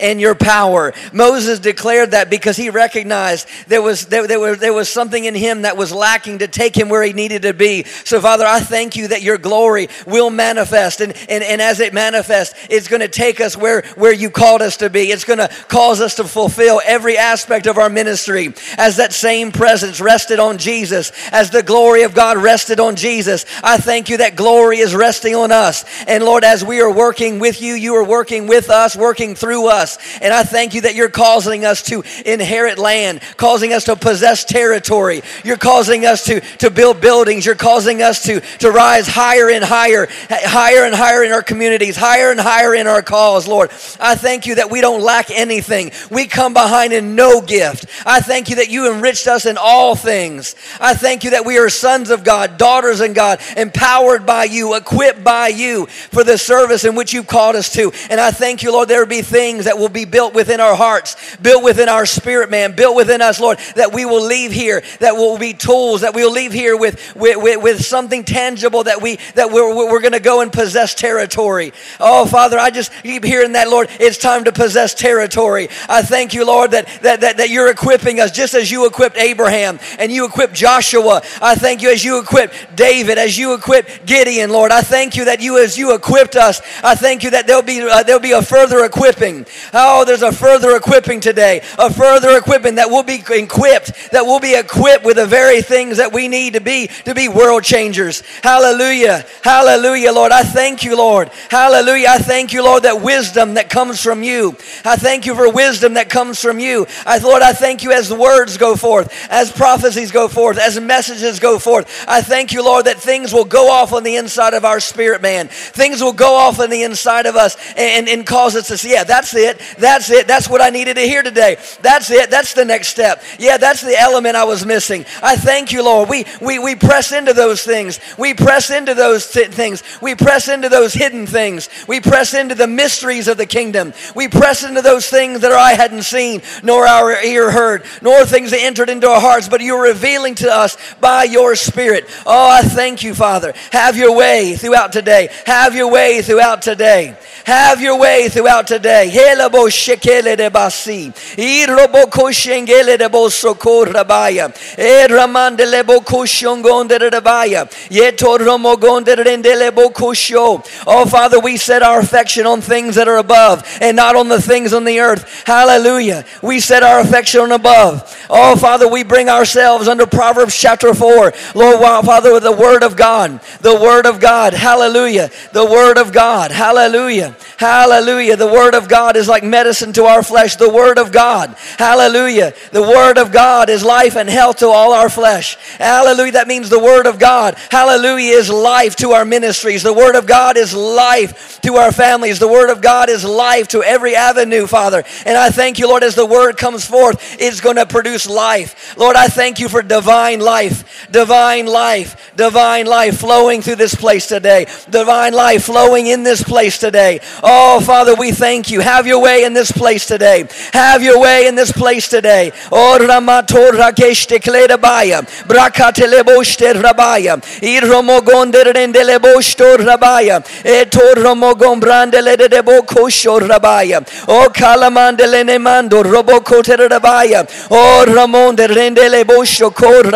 and your power. Moses declared that because he recognized there was, there, there, was, there was something in him that was lacking to take him where he needed to be. So, Father, I thank you that your glory will manifest. And, and, and as it manifests, it's going to take us where, where you called us to be. It's going to cause us to fulfill every aspect of our ministry as that same presence rested on Jesus, as the glory of God rested on Jesus. I thank you that glory is resting on us. And Lord, as we are working with you, you are working with us, working through us. And I thank you that you're causing us to inherit land, causing us to possess territory. You're causing us to, to build buildings. You're causing us to, to rise higher and higher, higher and higher in our communities, higher and higher in our cause, Lord. I thank you that we don't lack anything. We come behind in no gift. I thank you that you enriched us in all things. I thank you that we are sons of God, daughters in God, empowered by you, equipped by you for the service in which you've called us to. And I thank you, Lord, there be things that will be built within our hearts, built within our spirit, man, built within us, Lord, that we will leave here, that will be tools, that we'll leave here with, with, with, with something tangible that we that we're, we're going to go and possess territory. Oh, Father, I just keep hearing that, Lord. It's time to possess territory. I thank you, Lord, that, that, that, that you're equipping us just as you equipped Abraham and you equipped Joshua. I thank you as you equipped David, as you equipped Gideon, Lord. I thank you that you, as you equipped us, I thank you that there'll be, uh, there'll be a further equipping. Oh, there's a further equipping today, a further equipping that will be equipped, that will be equipped with the very things that we need to be, to be world changers. Hallelujah. Hallelujah, Lord. I thank you, Lord. Hallelujah. I thank you, Lord, that wisdom that comes from you. I thank you for wisdom that comes from you. I, Lord, I thank you as the words go forth, as prophecies go forth, as messages go forth. I thank you, Lord, that things will go off on the inside of our spirit, man. Things will go off on the inside of us and, and cause us to say, yeah, that's it. That's it. That's what I needed to hear today. That's it. That's the next step. Yeah, that's the element I was missing. I thank you, Lord. We, we, we press into those things. We press into those th- things. We press into those hidden things. We press into the mysteries of the kingdom. We press into those things that our eye hadn't seen, nor our ear heard, nor things that entered into our hearts, but you're revealing to us by your Spirit. Oh, I thank you, Father. Have your way throughout today. Have your way throughout today. Have your way throughout today. Helabo shekele de basi. Irobo koshengele de bosoko rabaya. Eramande lebo koshongonde de rabaya. Yeto romo gonde rendele bokosho. Oh, Father, we set our affection on things that are above and not on the things on the earth. Hallelujah. We set our affection on above. Oh, Father, we bring ourselves under Proverbs chapter 4. Lord, Father, with the Word of God. The Word of God. Hallelujah. The Word of God. Hallelujah. Hallelujah. The Word of God is like medicine to our flesh. The Word of God. Hallelujah. The Word of God is life and health to all our flesh. Hallelujah. That means the Word of God. Hallelujah is life to our ministries. The Word of God is life to our families. The Word of God is life to every avenue, Father. And I thank you, Lord, as the Word comes forth, it's going to produce life. Lord, I thank you for divine life, divine life, divine life flowing through this place today, divine life flowing in this place today. Oh, Father, we thank you. Have your way in this place today. Have your way in this place today. Rakeshte Kledabaya, Brakateleboshte Rabaya,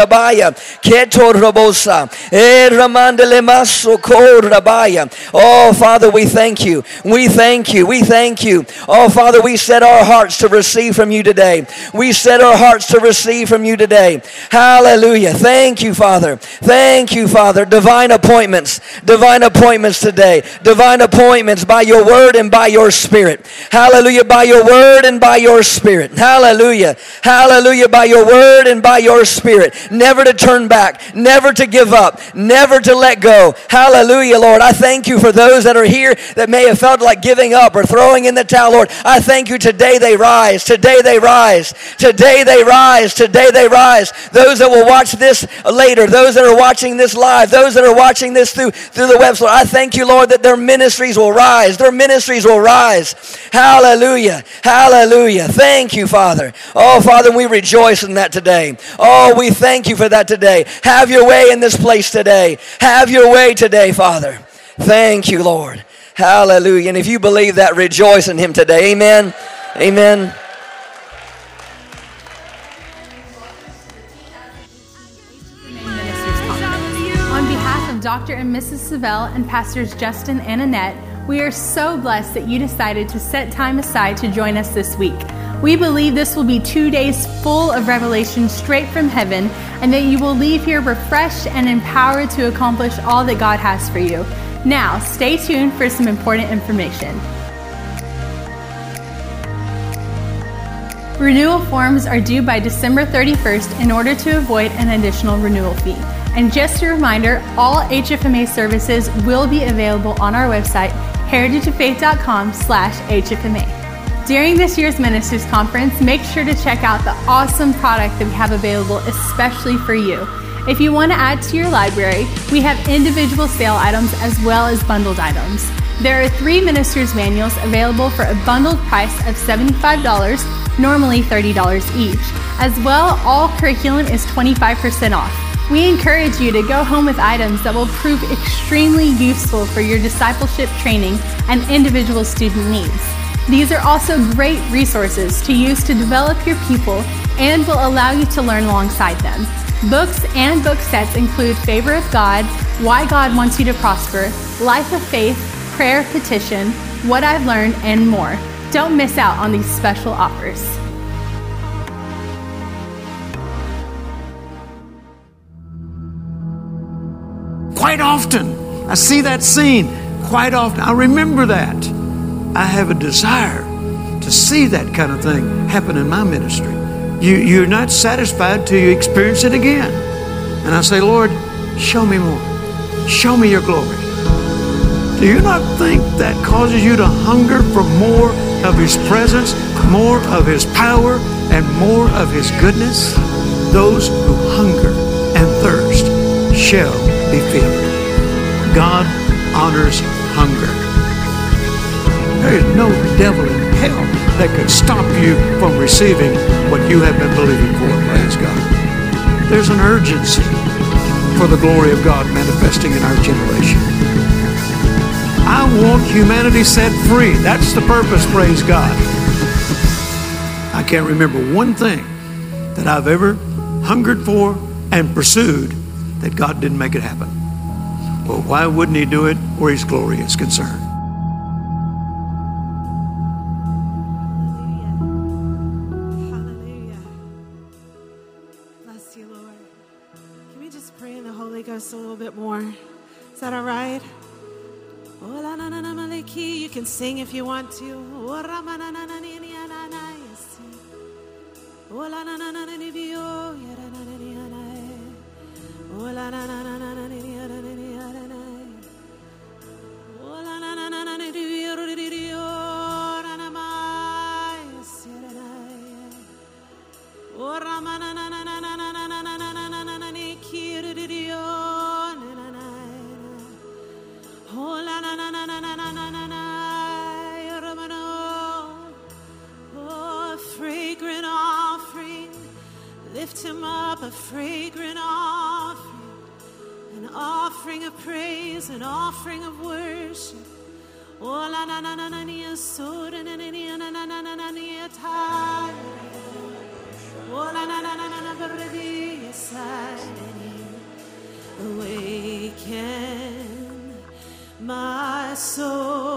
Rabaya, Robosa, Ramandele Maso Rabaya. Oh, Father, we thank you. We thank you. We thank you. Oh, Father, we set our hearts to receive from you today. We set our hearts to receive from you today. Hallelujah. Thank you, Father. Thank you, Father. Divine appointments. Divine appointments today. Divine appointments by your word and by your spirit. Hallelujah. By your word and by your spirit. Hallelujah. Hallelujah. By your word and by your spirit. Never to turn back. Never to give up. Never to let go. Hallelujah, Lord. I thank you for those that are here that may have felt like giving up or throwing in the towel, Lord. I thank you today they rise. Today they rise. Today they rise. Today they rise. Those that will watch this later, those that are watching this live, those that are watching this through through the website, I thank you, Lord, that their ministries will rise. Their ministries will rise. Hallelujah. Hallelujah. Thank you, Father. Oh, Father, we rejoice in that today. Oh, we thank you for that today. Have your way in this place today. Have your way today, Father. Thank you, Lord. Hallelujah. And if you believe that, rejoice in Him today. Amen. Amen. On behalf of Dr. and Mrs. Savelle and Pastors Justin and Annette, we are so blessed that you decided to set time aside to join us this week. We believe this will be two days full of revelation straight from heaven, and that you will leave here refreshed and empowered to accomplish all that God has for you. Now, stay tuned for some important information. Renewal forms are due by December 31st in order to avoid an additional renewal fee. And just a reminder, all HFMA services will be available on our website, heritageoffaith.com slash HFMA. During this year's Ministers Conference, make sure to check out the awesome product that we have available especially for you. If you want to add to your library, we have individual sale items as well as bundled items. There are three ministers' manuals available for a bundled price of $75, normally $30 each. As well, all curriculum is 25% off. We encourage you to go home with items that will prove extremely useful for your discipleship training and individual student needs. These are also great resources to use to develop your people and will allow you to learn alongside them. Books and book sets include Favor of God, Why God Wants You to Prosper, Life of Faith, Prayer Petition, What I've Learned, and more. Don't miss out on these special offers. Quite often, I see that scene quite often. I remember that. I have a desire to see that kind of thing happen in my ministry. You, you're not satisfied till you experience it again. And I say, Lord, show me more. Show me your glory. Do you not think that causes you to hunger for more of His presence, more of His power, and more of His goodness? Those who hunger and thirst shall be filled. God honors hunger. There is no devil in hell that could stop you from receiving what you have been believing for. Praise God. There's an urgency for the glory of God manifesting in our generation. I want humanity set free. That's the purpose, praise God. I can't remember one thing that I've ever hungered for and pursued that God didn't make it happen. Well, why wouldn't He do it where His glory is concerned? can sing if you want to. Oh, la na na a fragrant offering. An offering of praise, an offering of worship. Oh la na na na na nia soda na na nia na na na na na nia tai. Oh la na na na na na baradi yesai. Awaken my soul,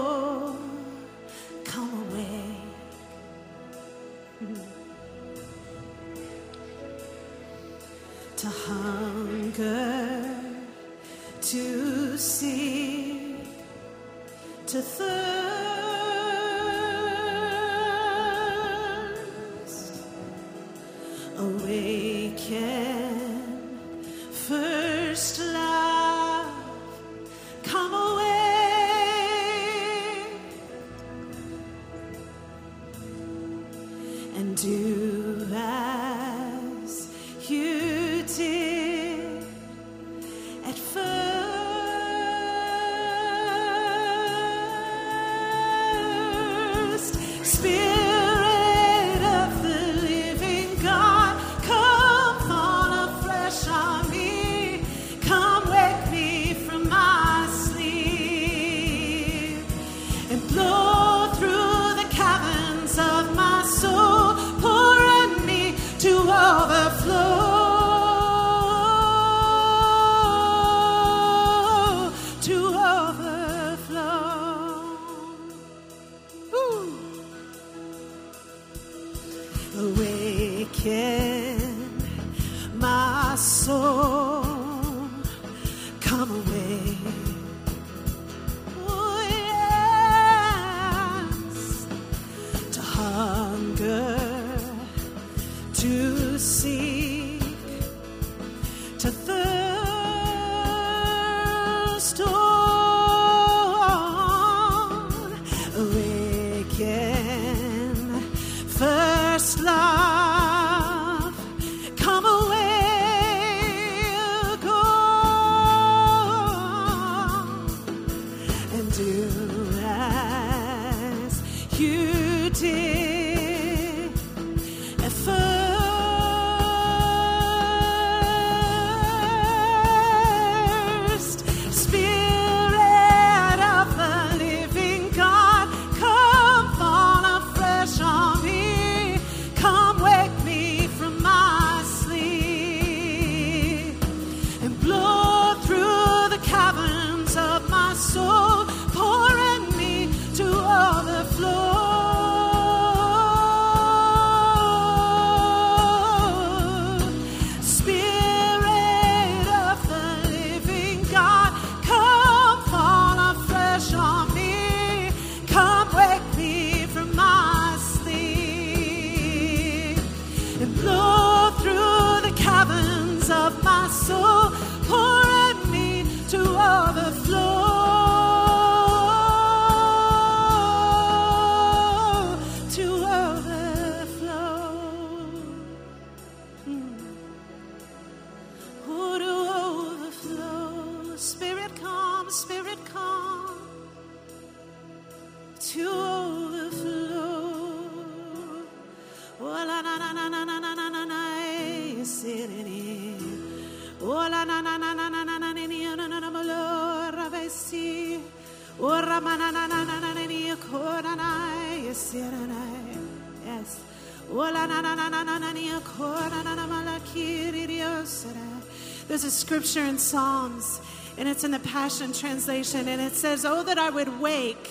scripture in Psalms, and it's in the Passion Translation, and it says, Oh, that I would wake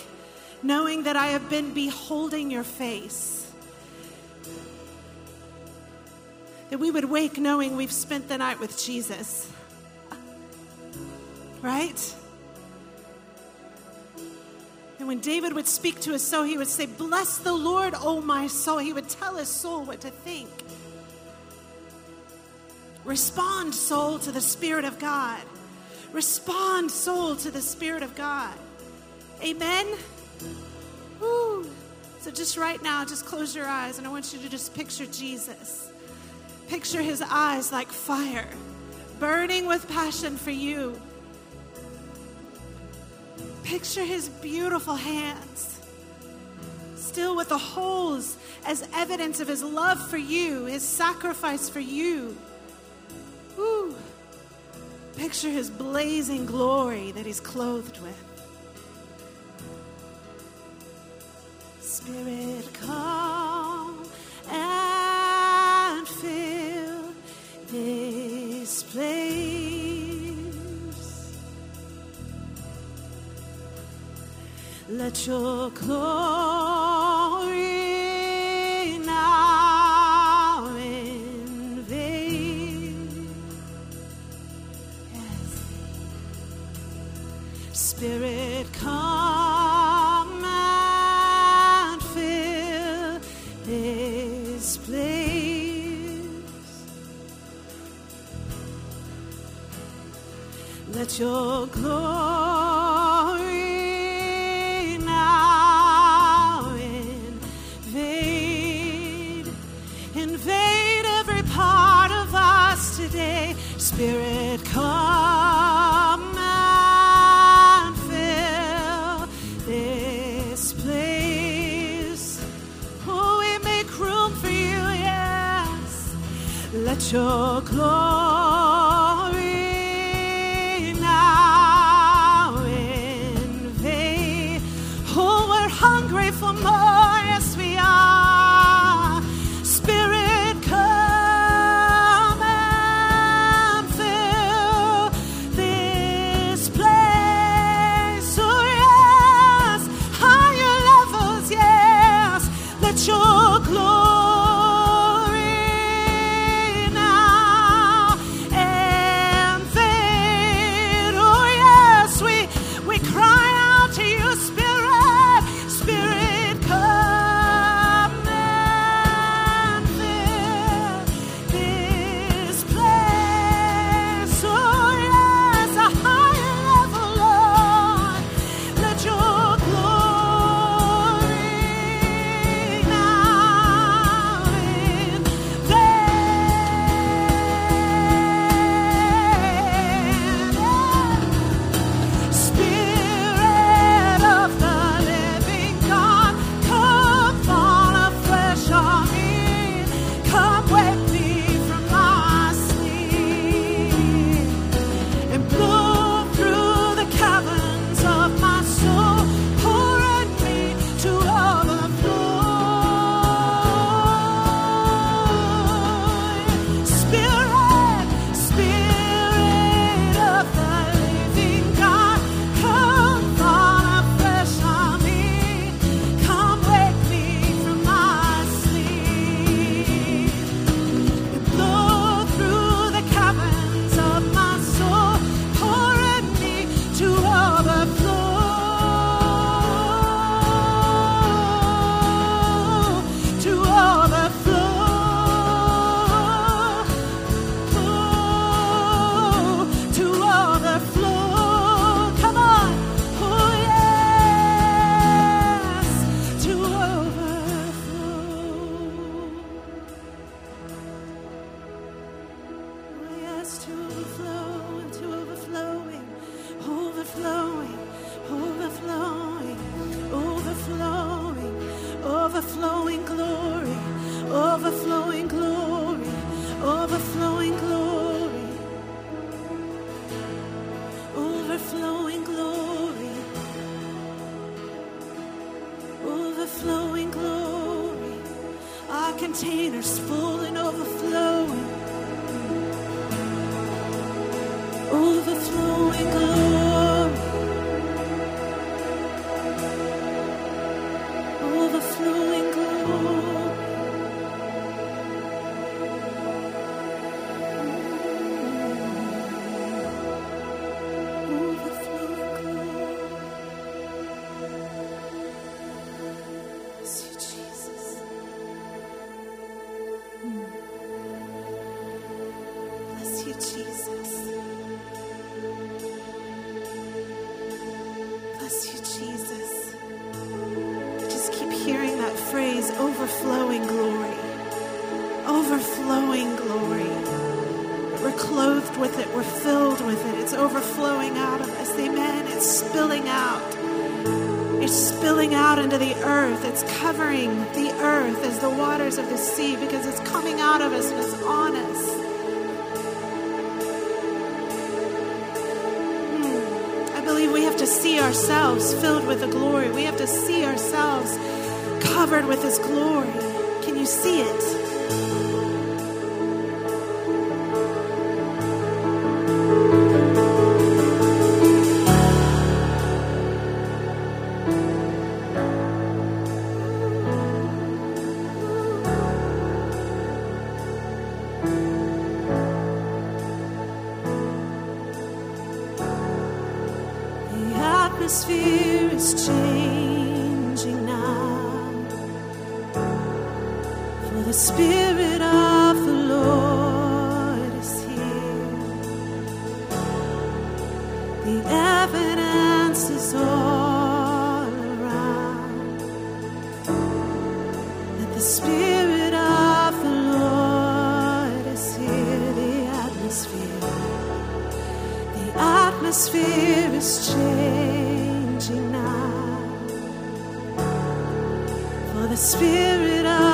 knowing that I have been beholding your face. That we would wake knowing we've spent the night with Jesus. Right? And when David would speak to his soul, he would say, Bless the Lord, O my soul. He would tell his soul what to think. Respond, soul, to the Spirit of God. Respond, soul, to the Spirit of God. Amen. Woo. So just right now, just close your eyes and I want you to just picture Jesus. Picture his eyes like fire, burning with passion for you. Picture his beautiful hands, still with the holes as evidence of his love for you, his sacrifice for you. Woo. Picture his blazing glory that he's clothed with. Spirit, come and fill this place. Let your glory close. See it? The Spirit of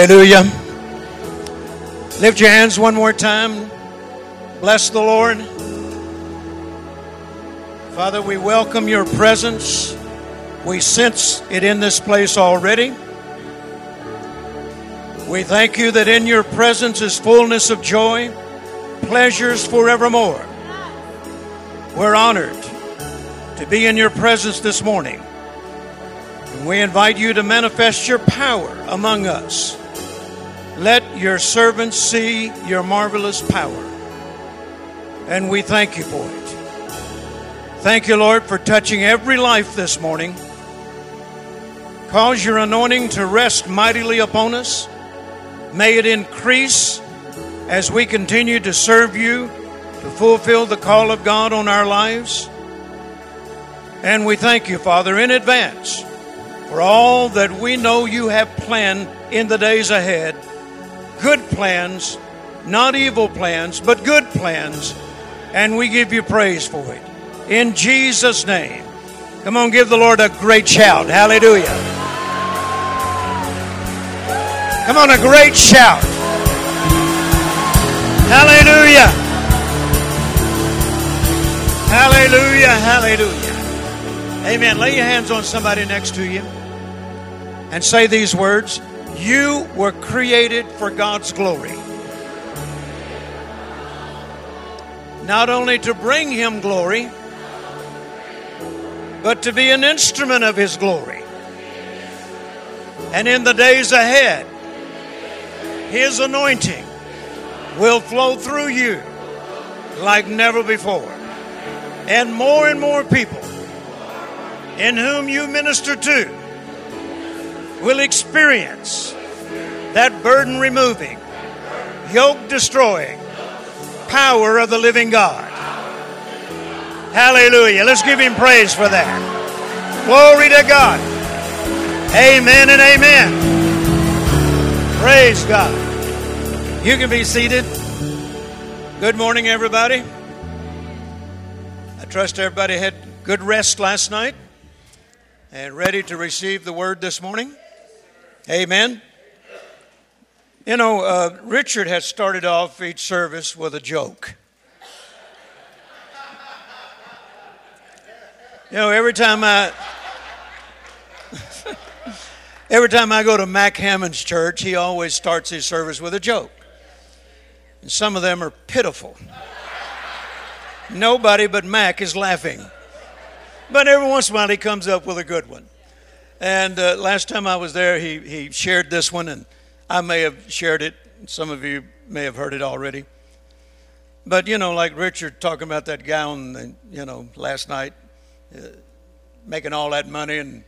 Hallelujah. Lift your hands one more time. Bless the Lord. Father, we welcome your presence. We sense it in this place already. We thank you that in your presence is fullness of joy, pleasures forevermore. We're honored to be in your presence this morning. And we invite you to manifest your power among us. Let your servants see your marvelous power. And we thank you for it. Thank you, Lord, for touching every life this morning. Cause your anointing to rest mightily upon us. May it increase as we continue to serve you, to fulfill the call of God on our lives. And we thank you, Father, in advance for all that we know you have planned in the days ahead good plans, not evil plans, but good plans. And we give you praise for it. In Jesus' name. Come on, give the Lord a great shout. Hallelujah. Come on, a great shout. Hallelujah. Hallelujah. Hallelujah. Amen. Lay your hands on somebody next to you and say these words you were created for God's glory. Not only to bring Him glory, but to be an instrument of His glory. And in the days ahead, His anointing will flow through you like never before. And more and more people in whom you minister to will experience that burden removing, yoke destroying power of the living God. Hallelujah. Let's give him praise for that. Glory to God. Amen and amen. Praise God. You can be seated. Good morning, everybody. I trust everybody had good rest last night and ready to receive the word this morning. Amen. You know, uh, Richard has started off each service with a joke. You know, every time I every time I go to Mac Hammond's church, he always starts his service with a joke. And some of them are pitiful. Nobody but Mac is laughing. But every once in a while he comes up with a good one. And uh, last time I was there, he, he shared this one, and I may have shared it. Some of you may have heard it already. But, you know, like Richard talking about that gown, you know, last night, uh, making all that money, and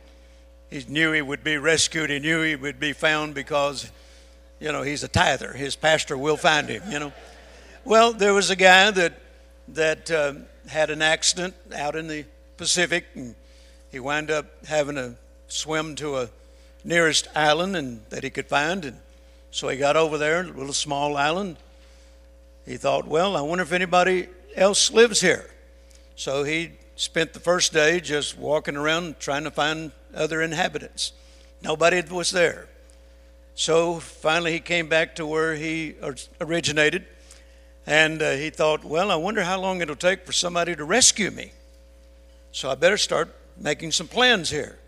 he knew he would be rescued. He knew he would be found because, you know, he's a tither. His pastor will find him, you know. Well, there was a guy that, that uh, had an accident out in the Pacific, and he wound up having a swim to a nearest island and that he could find. And so he got over there, a little small island. He thought, well, I wonder if anybody else lives here. So he spent the first day just walking around trying to find other inhabitants. Nobody was there. So finally he came back to where he originated. And uh, he thought, well, I wonder how long it'll take for somebody to rescue me. So I better start making some plans here.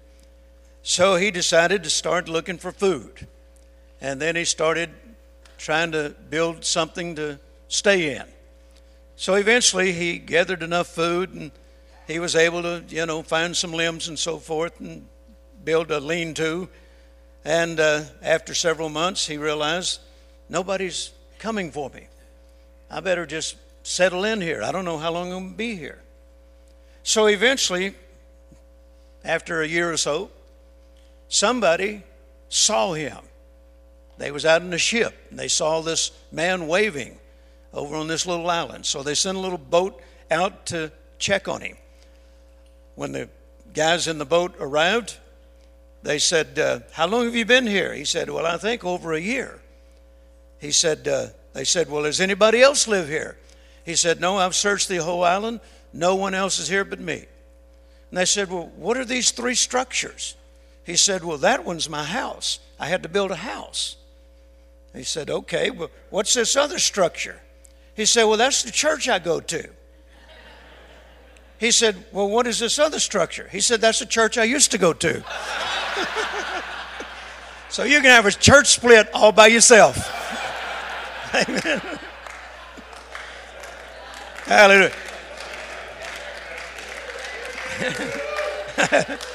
So he decided to start looking for food. And then he started trying to build something to stay in. So eventually he gathered enough food and he was able to, you know, find some limbs and so forth and build a lean to. And uh, after several months, he realized nobody's coming for me. I better just settle in here. I don't know how long I'm going to be here. So eventually, after a year or so, somebody saw him. They was out in a ship and they saw this man waving over on this little island. So they sent a little boat out to check on him. When the guys in the boat arrived, they said, uh, "How long have you been here?" He said, "Well, I think over a year." He said, uh, "They said, well, does anybody else live here?" He said, "No, I've searched the whole island. No one else is here but me." And they said, "Well, what are these three structures?" He said, Well, that one's my house. I had to build a house. He said, Okay, well, what's this other structure? He said, Well, that's the church I go to. He said, Well, what is this other structure? He said, That's the church I used to go to. so you can have a church split all by yourself. Amen. Hallelujah.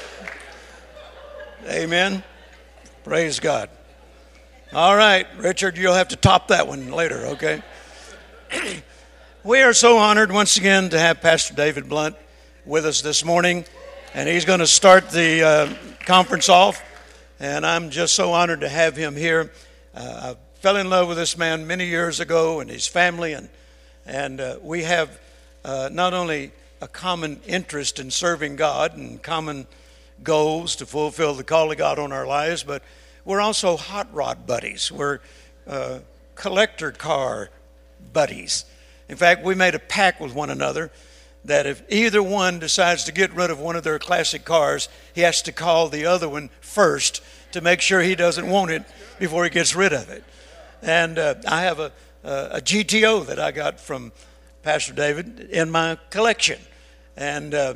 Amen. Praise God. All right, Richard, you'll have to top that one later, okay? we are so honored once again to have Pastor David Blunt with us this morning, and he's going to start the uh, conference off. And I'm just so honored to have him here. Uh, I fell in love with this man many years ago and his family, and and uh, we have uh, not only a common interest in serving God and common goals to fulfill the call of God on our lives, but we're also hot rod buddies. We're uh, collector car buddies. In fact, we made a pact with one another that if either one decides to get rid of one of their classic cars, he has to call the other one first to make sure he doesn't want it before he gets rid of it. And uh, I have a, a, GTO that I got from Pastor David in my collection. And uh,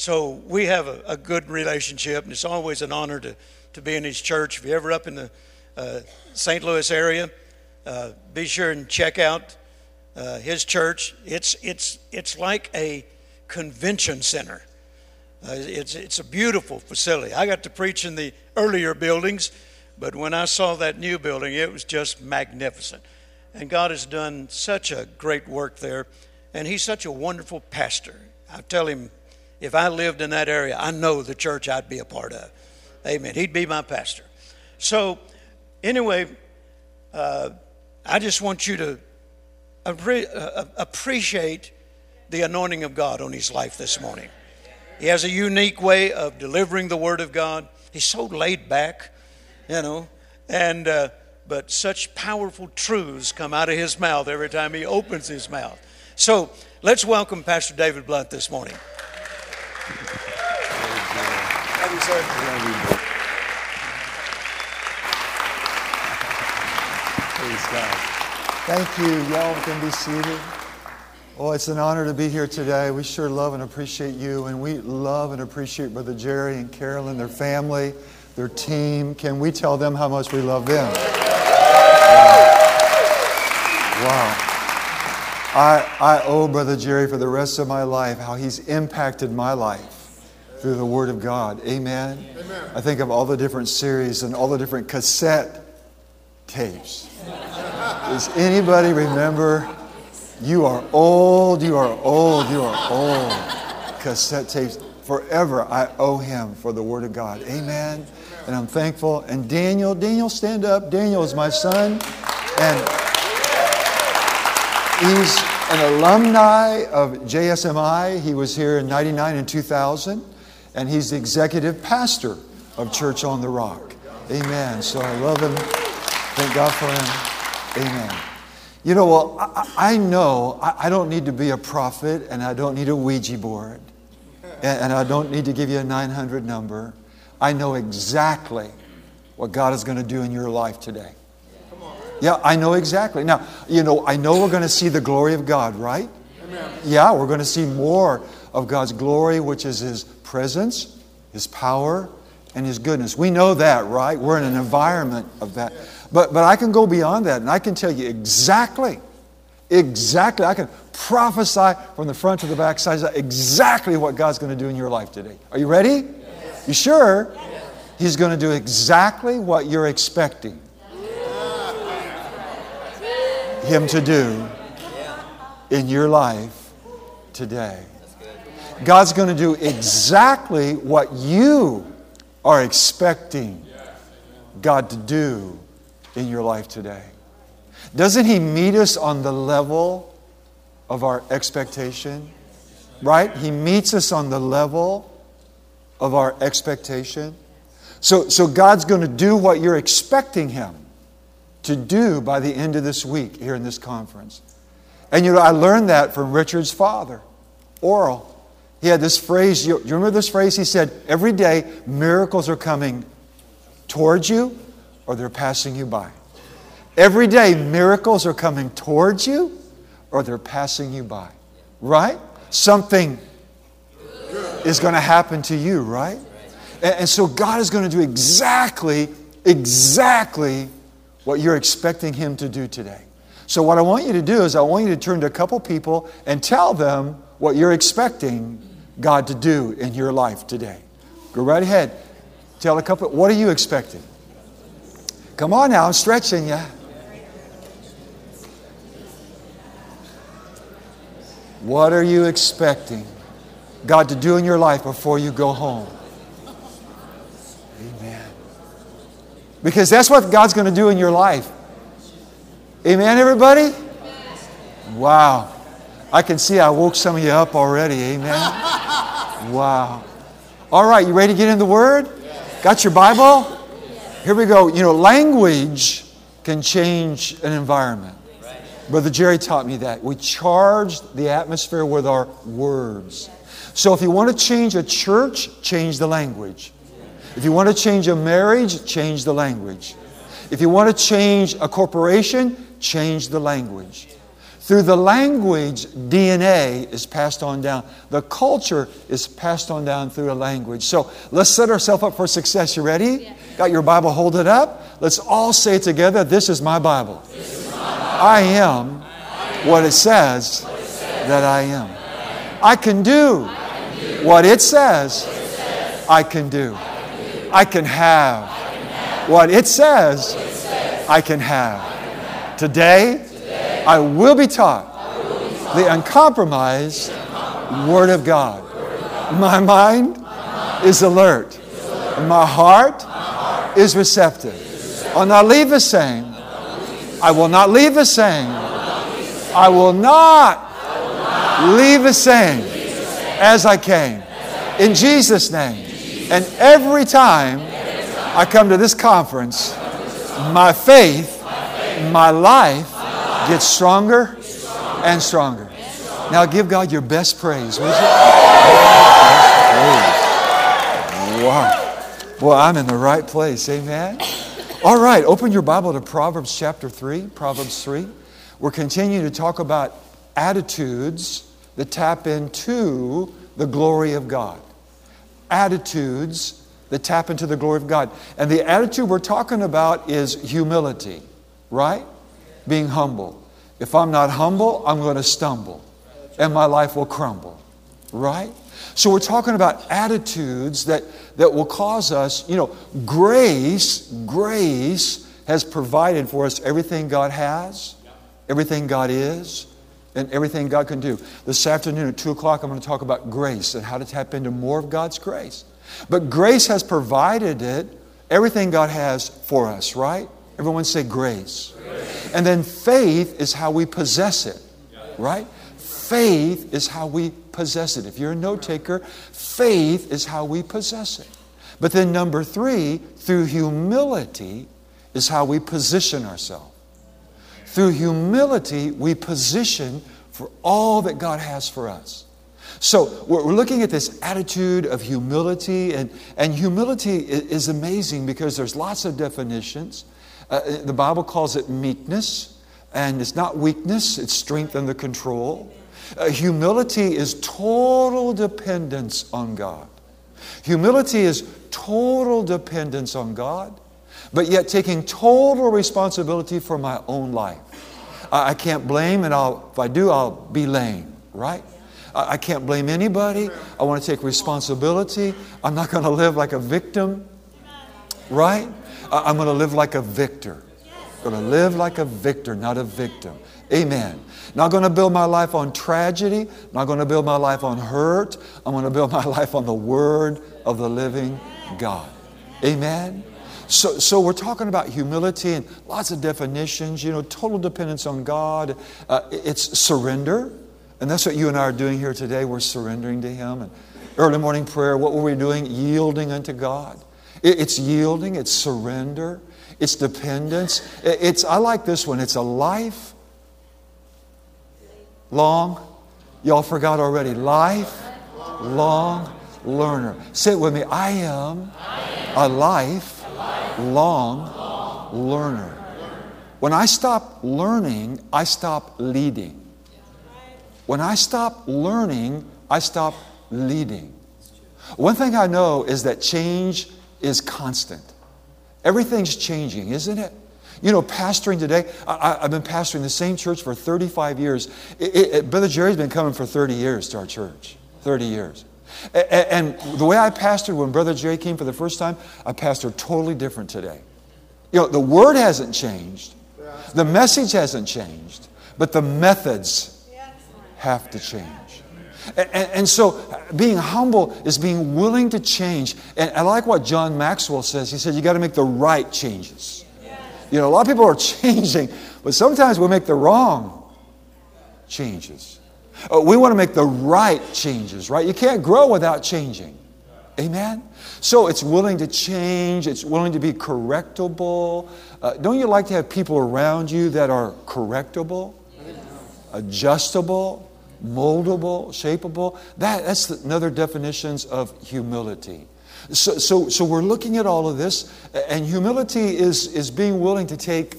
so we have a, a, good relationship, and it's always an honor to, to be in his church. If you're ever up in the uh, St. Louis area, uh, be sure and check out uh, his church. It's, it's, it's like a convention center. Uh, it's, it's a beautiful facility. I got to preach in the earlier buildings, but when I saw that new building, it was just magnificent. And God has done such a great work there, and he's such a wonderful pastor. I tell him, if I lived in that area, I know the church I'd be a part of. Amen. He'd be my pastor. So, anyway, uh, I just want you to uh, appreciate the anointing of God on his life this morning. He has a unique way of delivering the word of God. He's so laid back, you know, and uh, but such powerful truths come out of his mouth every time he opens his mouth. So let's welcome Pastor David Blunt this morning. Thank you, sir. Praise God. Thank you. Y'all can be seated. Oh, it's an honor to be here today. We sure love and appreciate you, and we love and appreciate Brother Jerry and Carolyn, their family, their team. Can we tell them how much we love them? Wow. I, I owe Brother Jerry for the rest of my life how he's impacted my life through the Word of God. Amen? Amen. I think of all the different series and all the different cassette tapes. Does anybody remember you are old, you are old, you are old. Cassette tapes. Forever I owe him for the Word of God. Amen. And I'm thankful. And Daniel, Daniel, stand up. Daniel is my son. And he's an alumni of JSMI. He was here in 99 and 2000. And he's the executive pastor of Church on the Rock. Amen. So I love him. Thank God for him. Amen. You know, well, I, I know I, I, don't need to be a prophet and I don't need a Ouija board and, and I don't need to give you a 900 number. I know exactly what God is going to do in your life today. Yeah, I know exactly. Now, you know, I know we're going to see the glory of God, right? Amen. Yeah, we're going to see more of God's glory, which is His presence, His power, and His goodness. We know that, right? We're in an environment of that. But, but I can go beyond that and I can tell you exactly, exactly, I can prophesy from the front to the back side exactly what God's going to do in your life today. Are you ready? Yes. You sure? Yes. He's going to do exactly what you're expecting Him to do in your life today. God's going to do exactly what you are expecting God to do in your life today? Doesn't He meet us on the level of our expectation? Right? He meets us on the level of our expectation. So, so God's going to do what you're expecting Him to do by the end of this week here in this conference. And you know, I learned that from Richard's father, Oral. He had this phrase, you, you remember this phrase? He said, Every day miracles are coming towards you or they're passing you by. Every day, miracles are coming towards you or they're passing you by, right? Something is going to happen to you, right? And, and so God is going to do exactly, exactly what you're expecting Him to do today. So, what I want you to do is, I want you to turn to a couple people and tell them what you're expecting God to do in your life today. Go right ahead. Tell a couple, what are you expecting? Come on now, I'm stretching you. What are you expecting God to do in your life before you go home? Because that's what God's going to do in your life. Amen, everybody? Wow. I can see I woke some of you up already. Amen. Wow. All right, you ready to get in the Word? Got your Bible? Here we go. You know, language can change an environment. Brother Jerry taught me that. We charge the atmosphere with our words. So if you want to change a church, change the language. If you want to change a marriage, change the language. If you want to change a corporation, change the language. Through the language, DNA is passed on down. The culture is passed on down through a language. So let's set ourselves up for success. You ready? Yeah. Got your Bible? Hold it up. Let's all say it together. This is my Bible. Is my Bible. I, am what it says that I am. I can do what it says I can do. I can have what it says I can have. Today, I will be taught the uncompromised Word of God. My mind is alert. My heart is receptive. I'll not leave the same. I will not leave the same. I will not leave the same as I came. In Jesus' name. And every time I come to this conference, my faith, my life gets stronger and stronger. Now give God your best praise, would you? Wow. Boy, I'm in the right place. Amen. All right, open your Bible to Proverbs chapter 3. Proverbs 3. We're continuing to talk about attitudes that tap into the glory of God. Attitudes that tap into the glory of God. And the attitude we're talking about is humility, right? Being humble. If I'm not humble, I'm going to stumble and my life will crumble, right? So we're talking about attitudes that, that will cause us, you know, grace, grace has provided for us everything God has, everything God is, and everything God can do. This afternoon at 2 o'clock, I'm going to talk about grace and how to tap into more of God's grace. But grace has provided it, everything God has for us, right? Everyone say grace. grace. And then faith is how we possess it, right? Faith is how we possess it. If you're a note taker, faith is how we possess it. But then, number three, through humility is how we position ourselves. Through humility, we position for all that God has for us. So we're looking at this attitude of humility, and, and humility is amazing because there's lots of definitions. Uh, the Bible calls it meekness, and it's not weakness, it's strength under control. Uh, humility is total dependence on God. Humility is total dependence on God, but yet taking total responsibility for my own life. I, I can't blame, and I'll, if I do, I'll be lame, right? I, I can't blame anybody. I want to take responsibility. I'm not going to live like a victim, right? I'm going to live like a victor. Going to live like a victor, not a victim. Amen. Not going to build my life on tragedy. Not going to build my life on hurt. I'm going to build my life on the Word of the living God. Amen. So, so we're talking about humility and lots of definitions. You know, total dependence on God. Uh, it's surrender, and that's what you and I are doing here today. We're surrendering to Him. And early morning prayer. What were we doing? Yielding unto God. it's yielding. It's surrender. It's dependence. it's I like this one. It's a life long, y'all forgot already, life long learner. Say it with me. I am a life long learner. When I stop learning, I stop leading. When I stop learning, I stop leading. One thing I know is that change is constant. Everything's changing, isn't it? You know, pastoring today, I, have been pastoring the same church for 35 years. It, it, Brother Jerry's been coming for 30 years to our church. 30 years. And, the way I pastored when Brother Jerry came for the first time, I pastored totally different today. You know, the word hasn't changed, the message hasn't changed, but the methods have to change. And, so being humble is being willing to change. And I like what John Maxwell says. He said, you got to make the right changes. You know, a lot of people are changing, but sometimes we make the wrong changes. Uh, we want to make the right changes, right? You can't grow without changing. Amen? So it's willing to change, it's willing to be correctable. Uh, don't you like to have people around you that are correctable, adjustable, moldable, shapeable? That, that's another definitions of humility. So, so, so we're looking at all of this, and humility is, is being willing to take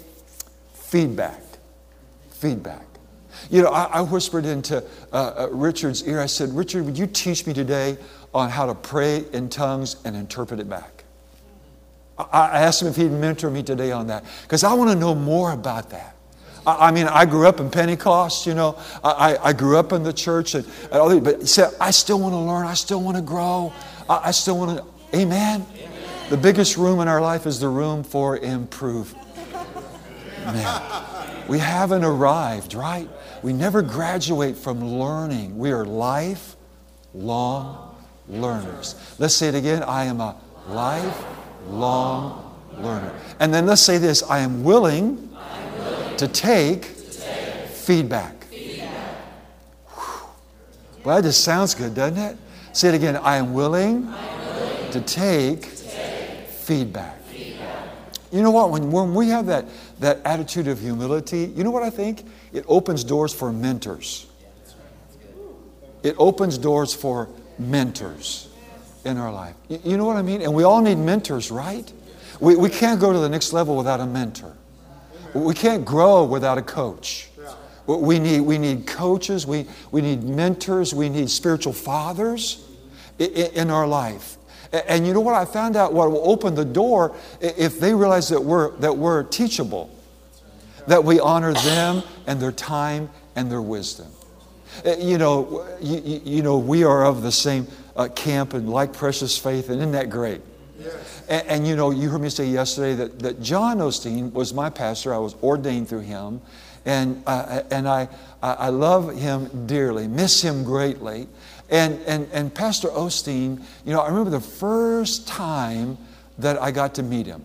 feedback. Feedback. You know, I, I whispered into uh, uh, Richard's ear, I said, Richard, would you teach me today on how to pray in tongues and interpret it back? I, I asked him if he'd mentor me today on that, because I want to know more about that. I, mean, I grew up in Pentecost, you know, I, I grew up in the church, and, and all but he said, I still want to learn, I still want to grow, I, still want to, amen? amen? The biggest room in our life is the room for improvement. We haven't arrived, right? We never graduate from learning. We are lifelong learners. Let's say it again. I am a lifelong learner. And then let's say this I am willing, to take, feedback. Well, that just sounds good, doesn't it? Say it again. I am willing, to take, feedback. You know what? When, when we have that, that attitude of humility, you know what I think? It opens doors for mentors. It opens doors for mentors in our life. You know what I mean? And we all need mentors, right? We, we can't go to the next level without a mentor. We can't grow without a coach. We need, we need coaches, we, we need mentors, we need spiritual fathers in, in our life. And you know what? I found out what will open the door if they realize that we're, that we're teachable, that we honor them and their time and their wisdom. You know, you, you know we are of the same uh, camp and like precious faith, and isn't that great? Yes. And, and, you know, you heard me say yesterday that, that John Osteen was my pastor. I was ordained through him. And, uh, and I, I love him dearly, miss him greatly. And, and, and Pastor Osteen, you know, I remember the first time that I got to meet him.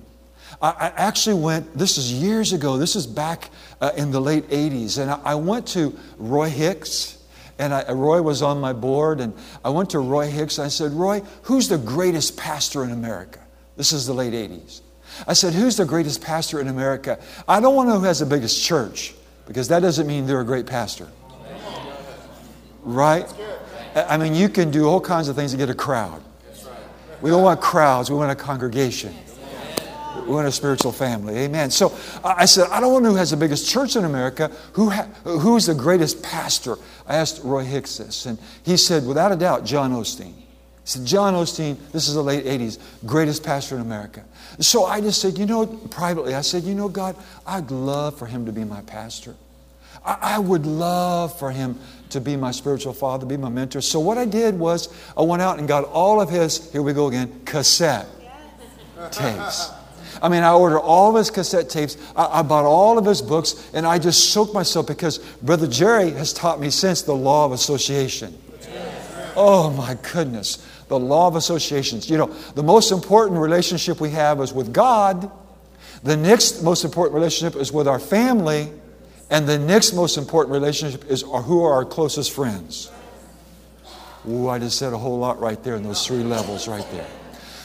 I, I actually went, this is years ago, this is back uh, in the late 80s, and I, I went to Roy Hicks. And I, Roy was on my board, and I went to Roy Hicks. And I said, Roy, who's the greatest pastor in America? This is the late 80s. I said, Who's the greatest pastor in America? I don't want to know who has the biggest church, because that doesn't mean they're a great pastor. Right? I mean, you can do all kinds of things to get a crowd. We don't want crowds, we want a congregation. We want a spiritual family. Amen. So I said, I don't want to know who has the biggest church in America. Who ha- who's the greatest pastor? I asked Roy Hicks this, and he said, without a doubt, John Osteen. He said, John Osteen, this is the late 80s, greatest pastor in America. So I just said, you know, privately, I said, you know, God, I'd love for him to be my pastor. I, would love for him to be my spiritual father, be my mentor. So what I did was I went out and got all of his, here we go again, cassette tapes. I mean, I ordered all of his cassette tapes. I, I, bought all of his books, and I just soaked myself because Brother Jerry has taught me since the law of association. Oh my goodness, the law of associations. You know, the most important relationship we have is with God. The next most important relationship is with our family. And the next most important relationship is who are our closest friends. Ooh, I just said a whole lot right there in those three levels right there.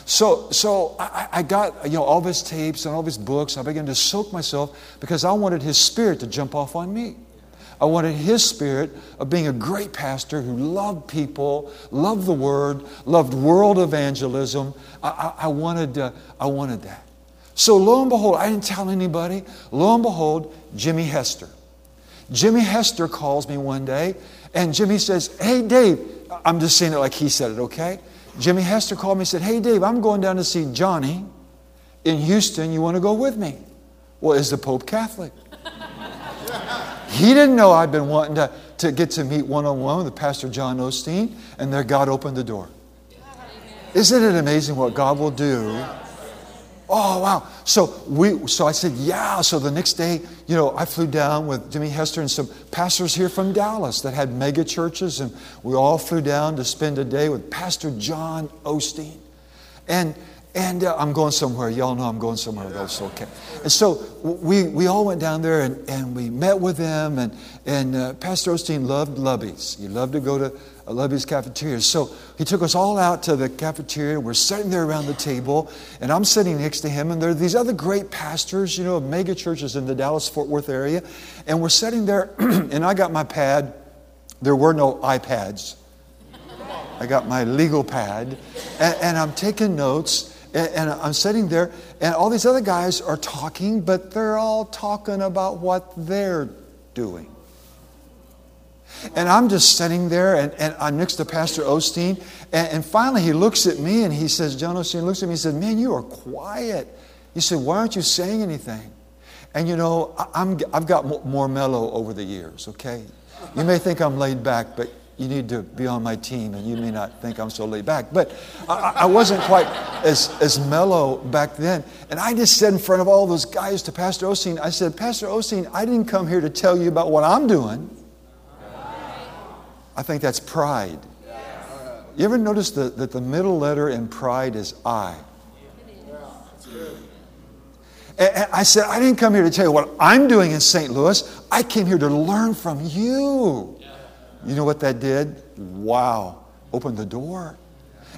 So, so I, I, got you know all his tapes and all his books. I began to soak myself because I wanted his spirit to jump off on me. I wanted his spirit of being a great pastor who loved people, loved the word, loved world evangelism. I, I, I wanted, uh, I wanted that. So lo and behold, I didn't tell anybody. Lo and behold, Jimmy Hester. Jimmy Hester calls me one day, and Jimmy says, Hey, Dave, I'm just saying it like he said it, okay? Jimmy Hester called me and said, Hey, Dave, I'm going down to see Johnny in Houston. You want to go with me? Well, is the Pope Catholic? he didn't know I'd been wanting to, to get to meet one on one with Pastor John Osteen, and there God opened the door. Isn't it amazing what God will do? Oh wow! So we, so I said, yeah. So the next day, you know, I flew down with Jimmy Hester and some pastors here from Dallas that had mega churches, and we all flew down to spend a day with Pastor John Osteen, and and uh, I'm going somewhere. Y'all know I'm going somewhere. That's okay. And so we, we all went down there and, and we met with them. And, and uh, Pastor Osteen loved Luby's He loved to go to Luby's cafeteria. So he took us all out to the cafeteria. We're sitting there around the table. And I'm sitting next to him. And there are these other great pastors, you know, of mega churches in the Dallas Fort Worth area. And we're sitting there. and I got my pad. There were no iPads. I got my legal pad. and, and I'm taking notes. And, and I'm sitting there, and all these other guys are talking, but they're all talking about what they're doing. And I'm just sitting there, and, and I'm next to Pastor Osteen. And, and, finally, he looks at me and he says, John Osteen looks at me and he says, Man, you are quiet. He said, Why aren't you saying anything? And you know, I'm, I've got more mellow over the years, okay? You may think I'm laid back, but you need to be on my team, and you may not think I'm so laid back. But I, I, wasn't quite as, as mellow back then. And I just said in front of all those guys to Pastor Osteen, I said, Pastor Osteen, I didn't come here to tell you about what I'm doing. I think that's pride. You ever notice the, that the middle letter in pride is I? And I said, I didn't come here to tell you what I'm doing in St. Louis. I came here to learn from you. You know what that did? Wow. Opened the door.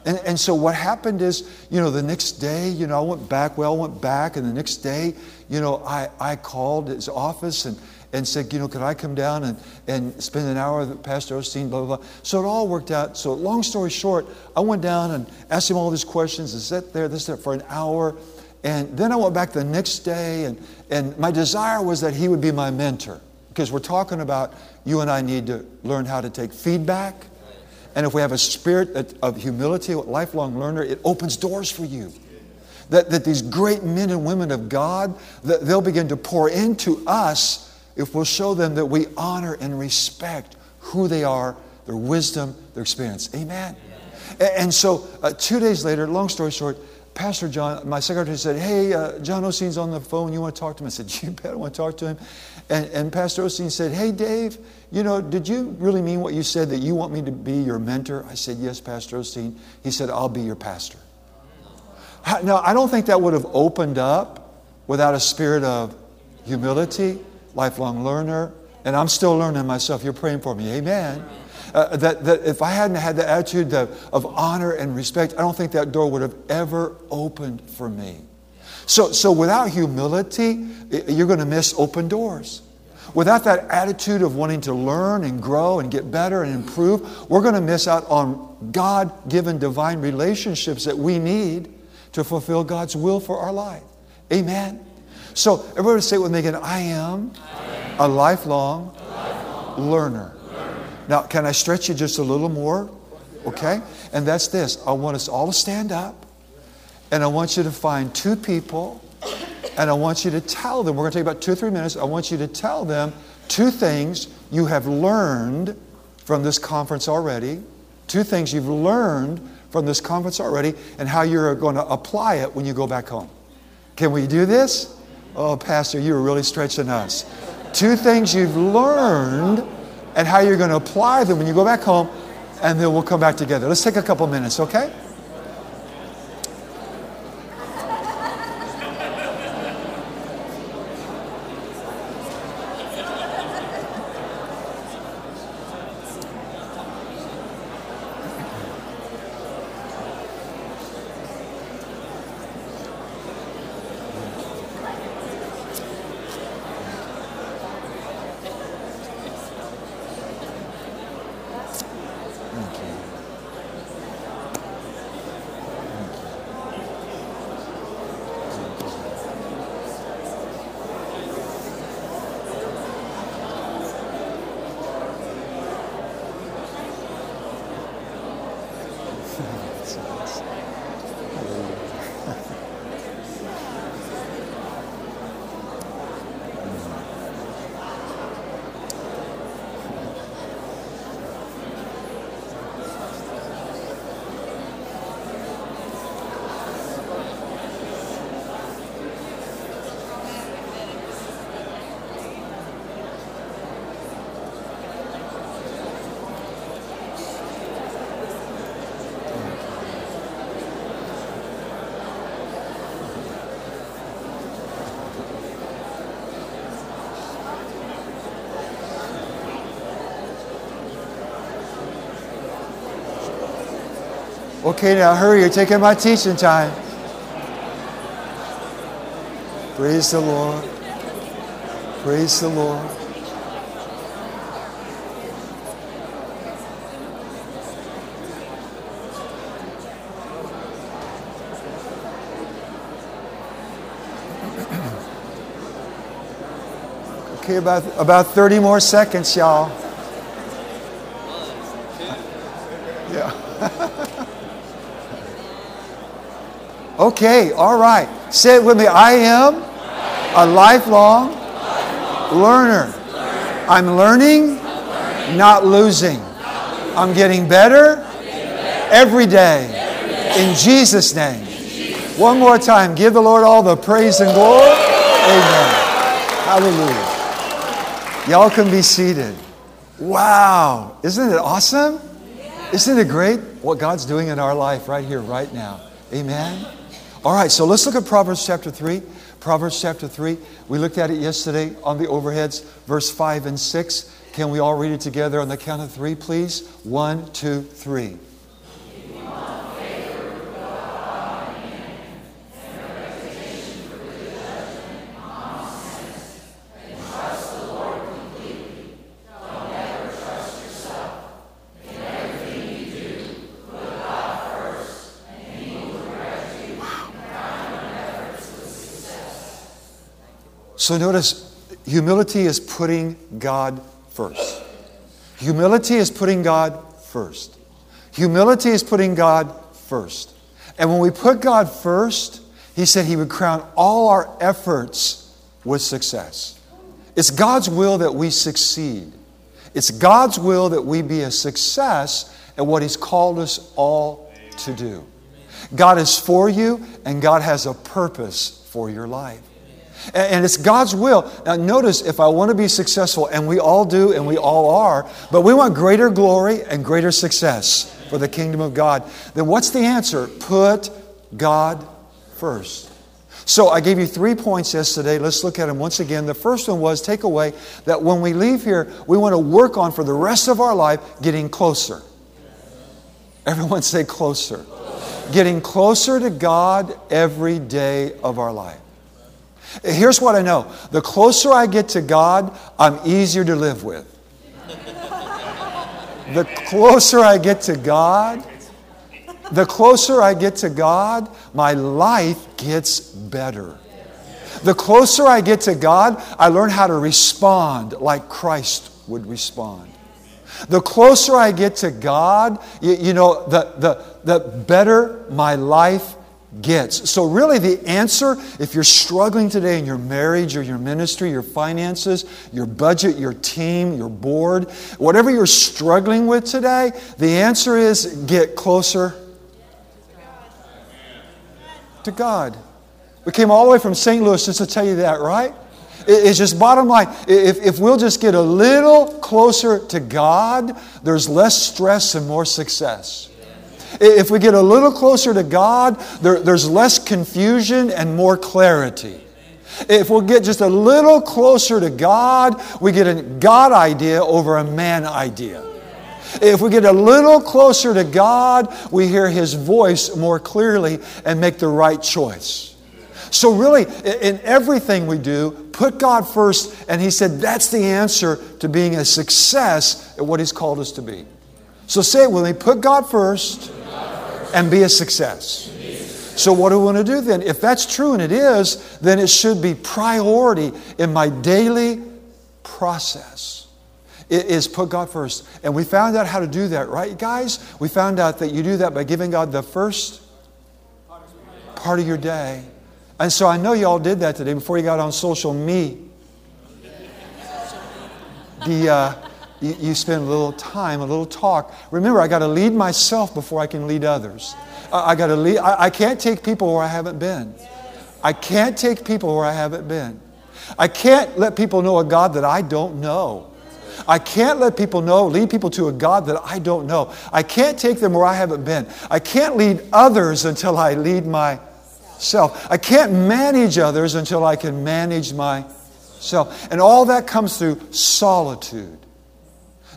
And, and so what happened is, you know, the next day, you know, I went back, we all went back, and the next day, you know, I, I called his office and, and said, you know, could I come down and, and spend an hour with Pastor Osteen, blah, blah, blah. So it all worked out. So long story short, I went down and asked him all these questions and sat there, this, that, for an hour. And then I went back the next day, and, and my desire was that he would be my mentor because we're talking about you and I need to learn how to take feedback. And if we have a spirit of humility, a lifelong learner, it opens doors for you. That, that these great men and women of God, that they'll begin to pour into us if we'll show them that we honor and respect who they are, their wisdom, their experience. Amen. And, so, uh, two days later, long story short, Pastor John, my secretary said, Hey, uh, John Osteen's on the phone. You want to talk to him? I said, You bet I want to talk to him. And, and Pastor Osteen said, Hey, Dave, you know, did you really mean what you said that you want me to be your mentor? I said, Yes, Pastor Osteen. He said, I'll be your pastor. Now, I don't think that would have opened up without a spirit of humility, lifelong learner, and I'm still learning myself. You're praying for me. Amen. Uh, that, that if I hadn't had the attitude of, of honor and respect, I don't think that door would have ever opened for me. So, so without humility, you're going to miss open doors. Without that attitude of wanting to learn and grow and get better and improve, we're going to miss out on God given divine relationships that we need to fulfill God's will for our life. Amen. So, everybody say it with me again I am, I am a lifelong, a lifelong learner. learner. Now, can I stretch you just a little more? Okay? And that's this I want us all to stand up. And I want you to find two people and I want you to tell them, we're going to take about two or three minutes. I want you to tell them two things you have learned from this conference already, two things you've learned from this conference already, and how you're going to apply it when you go back home. Can we do this? Oh, Pastor, you are really stretching us. Two things you've learned and how you're going to apply them when you go back home, and then we'll come back together. Let's take a couple minutes, okay? Okay, now hurry, you're taking my teaching time. Praise the Lord. Praise the Lord. Okay, about, about 30 more seconds, y'all. Okay, all right. Say it with me. I am a lifelong learner. I'm learning, not losing. I'm getting better every day. In Jesus' name. One more time. Give the Lord all the praise and glory. Amen. Hallelujah. Y'all can be seated. Wow. Isn't it awesome? Isn't it great what God's doing in our life right here, right now? Amen. All right, so let's look at Proverbs chapter 3. Proverbs chapter 3. We looked at it yesterday on the overheads, verse 5 and 6. Can we all read it together on the count of three, please? One, two, three. So notice, humility is putting God first. Humility is putting God first. Humility is putting God first. And when we put God first, He said He would crown all our efforts with success. It's God's will that we succeed. It's God's will that we be a success at what He's called us all to do. God is for you, and God has a purpose for your life. And it's God's will. Now, notice if I want to be successful, and we all do, and we all are, but we want greater glory and greater success for the kingdom of God, then what's the answer? Put God first. So I gave you three points yesterday. Let's look at them once again. The first one was take away that when we leave here, we want to work on for the rest of our life getting closer. Everyone say closer. Getting closer to God every day of our life. Here's what I know the closer I get to God, I'm easier to live with. The closer I get to God, the closer I get to God, my life gets better. The closer I get to God, I learn how to respond like Christ would respond. The closer I get to God, you, you know, the, the, the better my life gets. So, really, the answer, if you're struggling today in your marriage or your ministry, your finances, your budget, your team, your board, whatever you're struggling with today, the answer is get closer to God. We came all the way from St. Louis just to tell you that, right? It's just bottom line. If, if we'll just get a little closer to God, there's less stress and more success. If we get a little closer to God, there, there's less confusion and more clarity. If we'll get just a little closer to God, we get a God idea over a man idea. If we get a little closer to God, we hear His voice more clearly and make the right choice. So, really, in everything we do, put God first, and He said that's the answer to being a success at what He's called us to be. So, say it with me put God first and be a success. So, what do we want to do then? If that's true, and it is, then it should be priority in my daily process. It is put God first. And we found out how to do that, right, guys? We found out that you do that by giving God the first part of your day. And so I know y'all did that today before you got on social me. The, uh, you, you spend a little time, a little talk. Remember, I got to lead myself before I can lead others. I, I got to lead. I, I can't take people where I haven't been. I can't take people where I haven't been. I can't let people know a God that I don't know. I can't let people know, lead people to a God that I don't know. I can't take them where I haven't been. I can't lead others until I lead myself. I can't manage others until I can manage myself. And all that comes through solitude.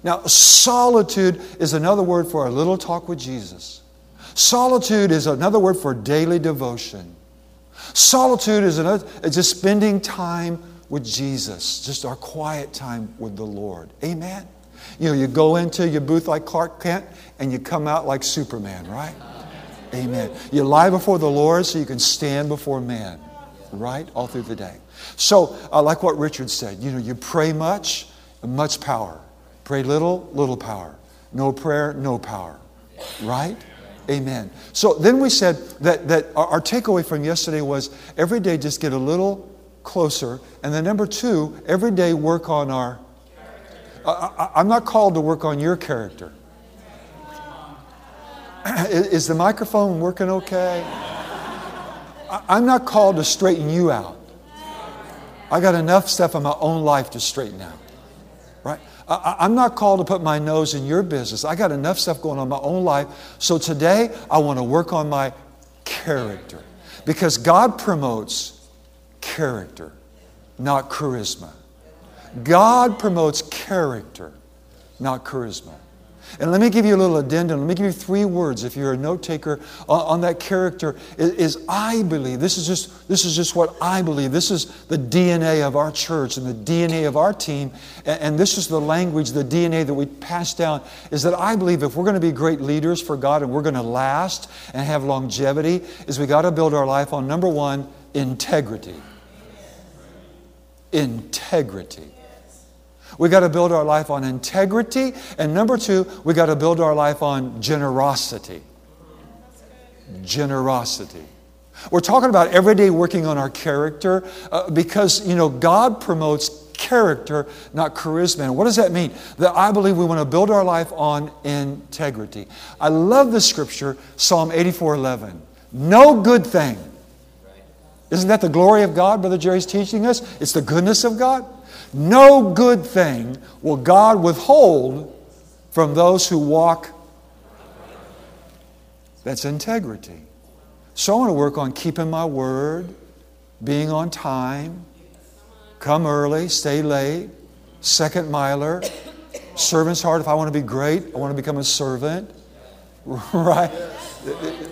Now, solitude is another word for a little talk with Jesus. Solitude is another word for daily devotion. Solitude is another, just spending time with Jesus, just our quiet time with the Lord. Amen. You know, you go into your booth like Clark Kent and you come out like Superman, right? Amen. You lie before the Lord so you can stand before men, right? All through the day. So, uh, like what Richard said, you know, you pray much, much power. Pray little, little power. No prayer, no power, right? Amen. So then we said that, that our, our takeaway from yesterday was every day just get a little closer. And then number two, every day work on our. I, I'm not called to work on your character. is, is the microphone working okay? I, I'm not called to straighten you out. I got enough stuff in my own life to straighten out. Right? I, I'm not called to put my nose in your business. I got enough stuff going on in my own life. So today, I want to work on my character. Because God promotes character, not charisma. God promotes character, not charisma. And let me give you a little addendum. Let me give you three words if you're a note taker on, that character. Is, is, I believe. This is just this is just what I believe. This is the DNA of our church and the DNA of our team. And, and this is the language, the DNA that we pass down. Is that I believe if we're going to be great leaders for God and we're going to last and have longevity, is we got to build our life on number one, integrity. Integrity. We got to build our life on integrity. And number two, we got to build our life on generosity. Generosity. We're talking about every day working on our character uh, because, you know, God promotes character, not charisma. And what does that mean? That I believe we want to build our life on integrity. I love the scripture, Psalm 84 11. No good thing. Isn't that the glory of God, Brother Jerry's teaching us? It's the goodness of God. No good thing will God withhold from those who walk. That's integrity. So I want to work on keeping my word, being on time, come early, stay late, second miler, servant's heart. If I want to be great, I want to become a servant. Right?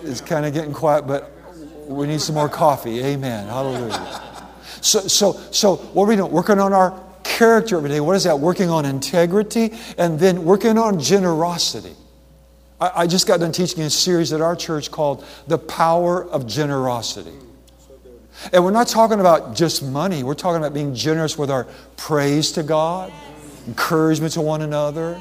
It's kind of getting quiet, but we need some more coffee. Amen. Hallelujah. So, so, so what are we doing? Working on our character every day. What is that? Working on integrity and then working on generosity. I, I just got done teaching a series at our church called The Power of Generosity. And we're not talking about just money, we're talking about being generous with our praise to God, encouragement to one another,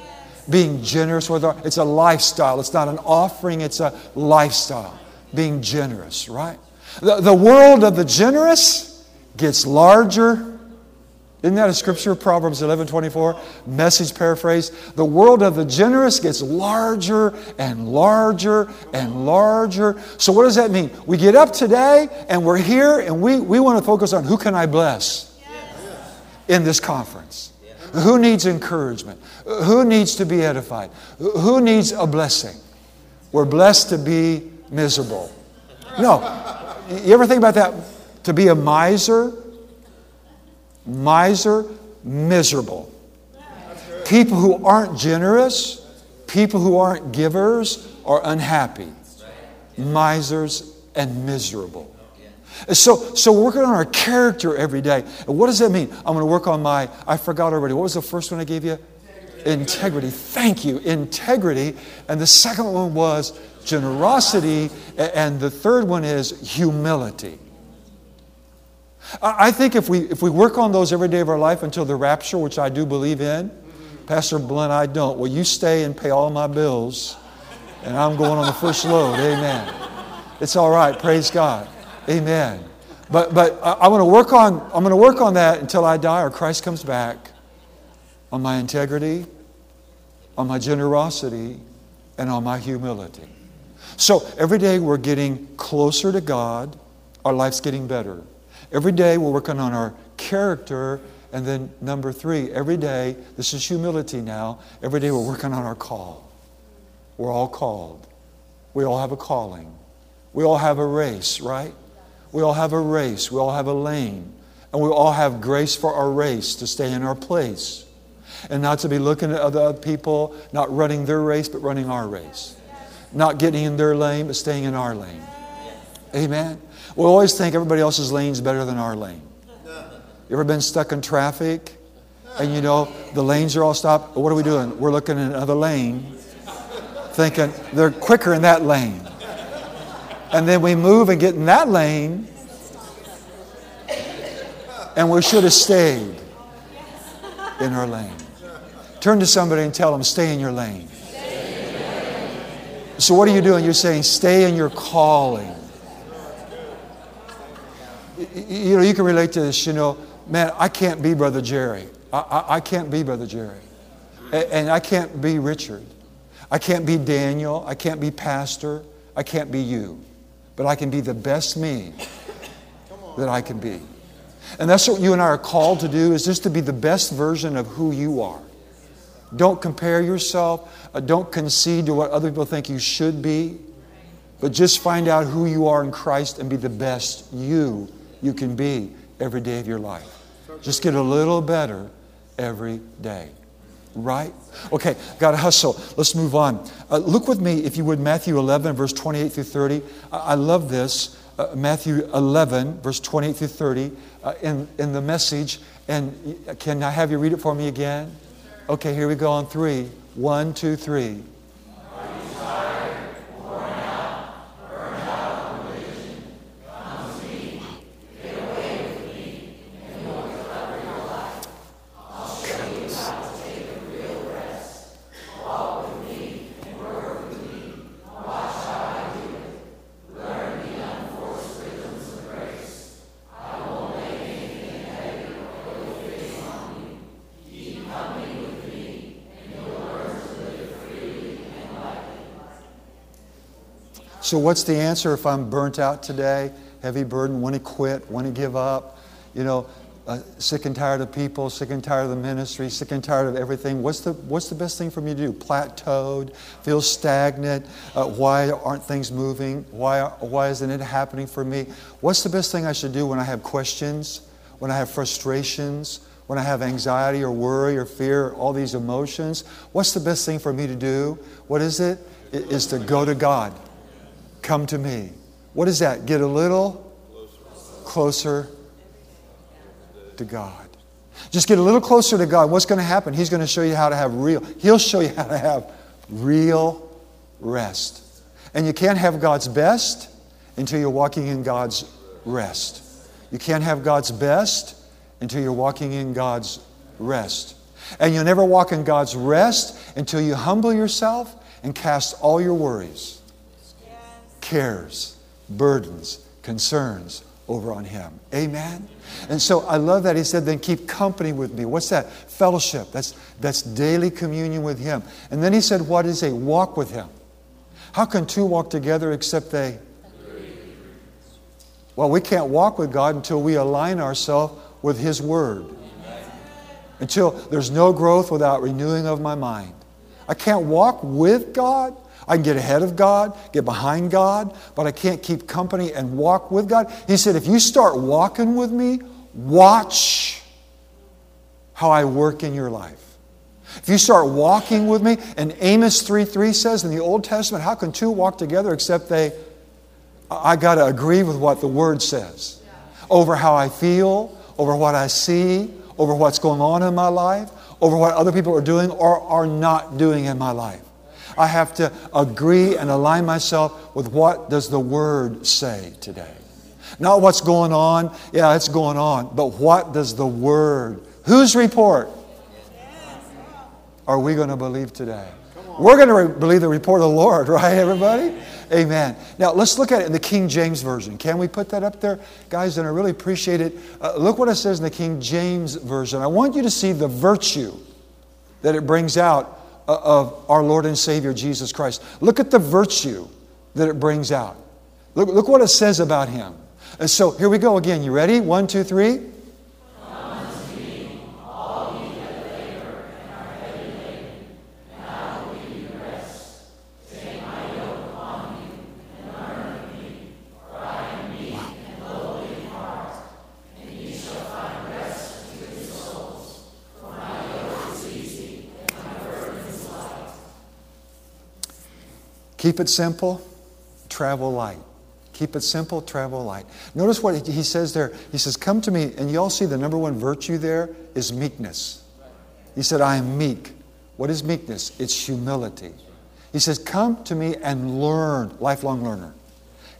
being generous with our, it's a lifestyle. It's not an offering, it's a lifestyle. Being generous, right? The, the world of the generous gets larger isn't that a scripture? Proverbs 11 24, message paraphrase. The world of the generous gets larger and larger and larger. So, what does that mean? We get up today and we're here and we, we want to focus on who can I bless in this conference? Who needs encouragement? Who needs to be edified? Who needs a blessing? We're blessed to be miserable. No. You ever think about that? To be a miser miser, miserable. People who aren't generous, people who aren't givers, are unhappy, misers, and miserable. So, so working on our character every day. What does that mean? I'm going to work on my, I forgot already. What was the first one I gave you? Integrity. Thank you. Integrity. And the second one was generosity. And the third one is humility. I think if we, if we work on those every day of our life until the rapture, which I do believe in, Pastor Blunt, I don't. Well, you stay and pay all my bills, and I'm going on the first load. Amen. It's all right. Praise God. Amen. But, but I, I want to work on, I'm going to work on that until I die or Christ comes back on my integrity, on my generosity, and on my humility. So every day we're getting closer to God, our life's getting better. Every day we're working on our character. And then number three, every day, this is humility now, every day we're working on our call. We're all called. We all have a calling. We all have a race, right? We all have a race. We all have a lane. And we all have grace for our race to stay in our place. And not to be looking at other people, not running their race, but running our race. Not getting in their lane, but staying in our lane. Amen. We always think everybody else's lane is better than our lane. You ever been stuck in traffic? And you know, the lanes are all stopped. What are we doing? We're looking in another lane, thinking they're quicker in that lane. And then we move and get in that lane, and we should have stayed in our lane. Turn to somebody and tell them, stay in your lane. So, what are you doing? You're saying, stay in your calling. You know, you can relate to this, you know, man, I can't be Brother Jerry. I, I, I can't be Brother Jerry. And, and I can't be Richard. I can't be Daniel. I can't be Pastor. I can't be you. But I can be the best me that I can be. And that's what you and I are called to do is just to be the best version of who you are. Don't compare yourself. Uh, don't concede to what other people think you should be. But just find out who you are in Christ and be the best you you can be every day of your life. Just get a little better every day. Right? Okay, got to hustle. Let's move on. Uh, look with me, if you would, Matthew 11, verse 28 through 30. I, I love this. Uh, Matthew 11, verse 28 through 30, uh, in, in the message. And can I have you read it for me again? Okay, here we go on three. One, two, three. So, what's the answer if I'm burnt out today, heavy burden, want to quit, want to give up, you know, uh, sick and tired of people, sick and tired of the ministry, sick and tired of everything? What's the, what's the best thing for me to do? Plateaued, feel stagnant? Uh, why aren't things moving? Why, why isn't it happening for me? What's the best thing I should do when I have questions, when I have frustrations? when I have anxiety or worry or fear, all these emotions, what's the best thing for me to do? What is it? It is to go to God. Come to me. What is that? Get a little closer to God. Just get a little closer to God. What's going to happen? He's going to show you how to have real, He'll show you how to have real rest. And you can't have God's best until you're walking in God's rest. You can't have God's best until you're walking in God's rest. And you'll never walk in God's rest until you humble yourself and cast all your worries cares, burdens, concerns over on him. Amen? And so I love that he said, then keep company with me. What's that? Fellowship. That's, that's daily communion with him. And then he said, what is a walk with him? How can two walk together except they? Well, we can't walk with God until we align ourselves with his word. Until there's no growth without renewing of my mind. I can't walk with God I can get ahead of God, get behind God, but I can't keep company and walk with God. He said, if you start walking with me, watch how I work in your life. If you start walking with me, and Amos 3 3 says in the Old Testament, how can two walk together except they, I got to agree with what the Word says over how I feel, over what I see, over what's going on in my life, over what other people are doing or are not doing in my life. I have to agree and align myself with what does the Word say today. Not what's going on. Yeah, it's going on. But what does the Word, whose report are we going to believe today? We're going to re- believe the report of the Lord, right, everybody? Amen. Now, let's look at it in the King James Version. Can we put that up there? Guys, and I really appreciate it. Uh, look what it says in the King James Version. I want you to see the virtue that it brings out Uh, of our Lord and Savior Jesus Christ. Look at the virtue that it brings out. Look, look what it says about him. And so here we go again. You ready? One, two, three. Keep it simple, travel light. Keep it simple, travel light. Notice what he says there. He says, Come to me, and you all see the number one virtue there is meekness. He said, I am meek. What is meekness? It's humility. He says, Come to me and learn, lifelong learner.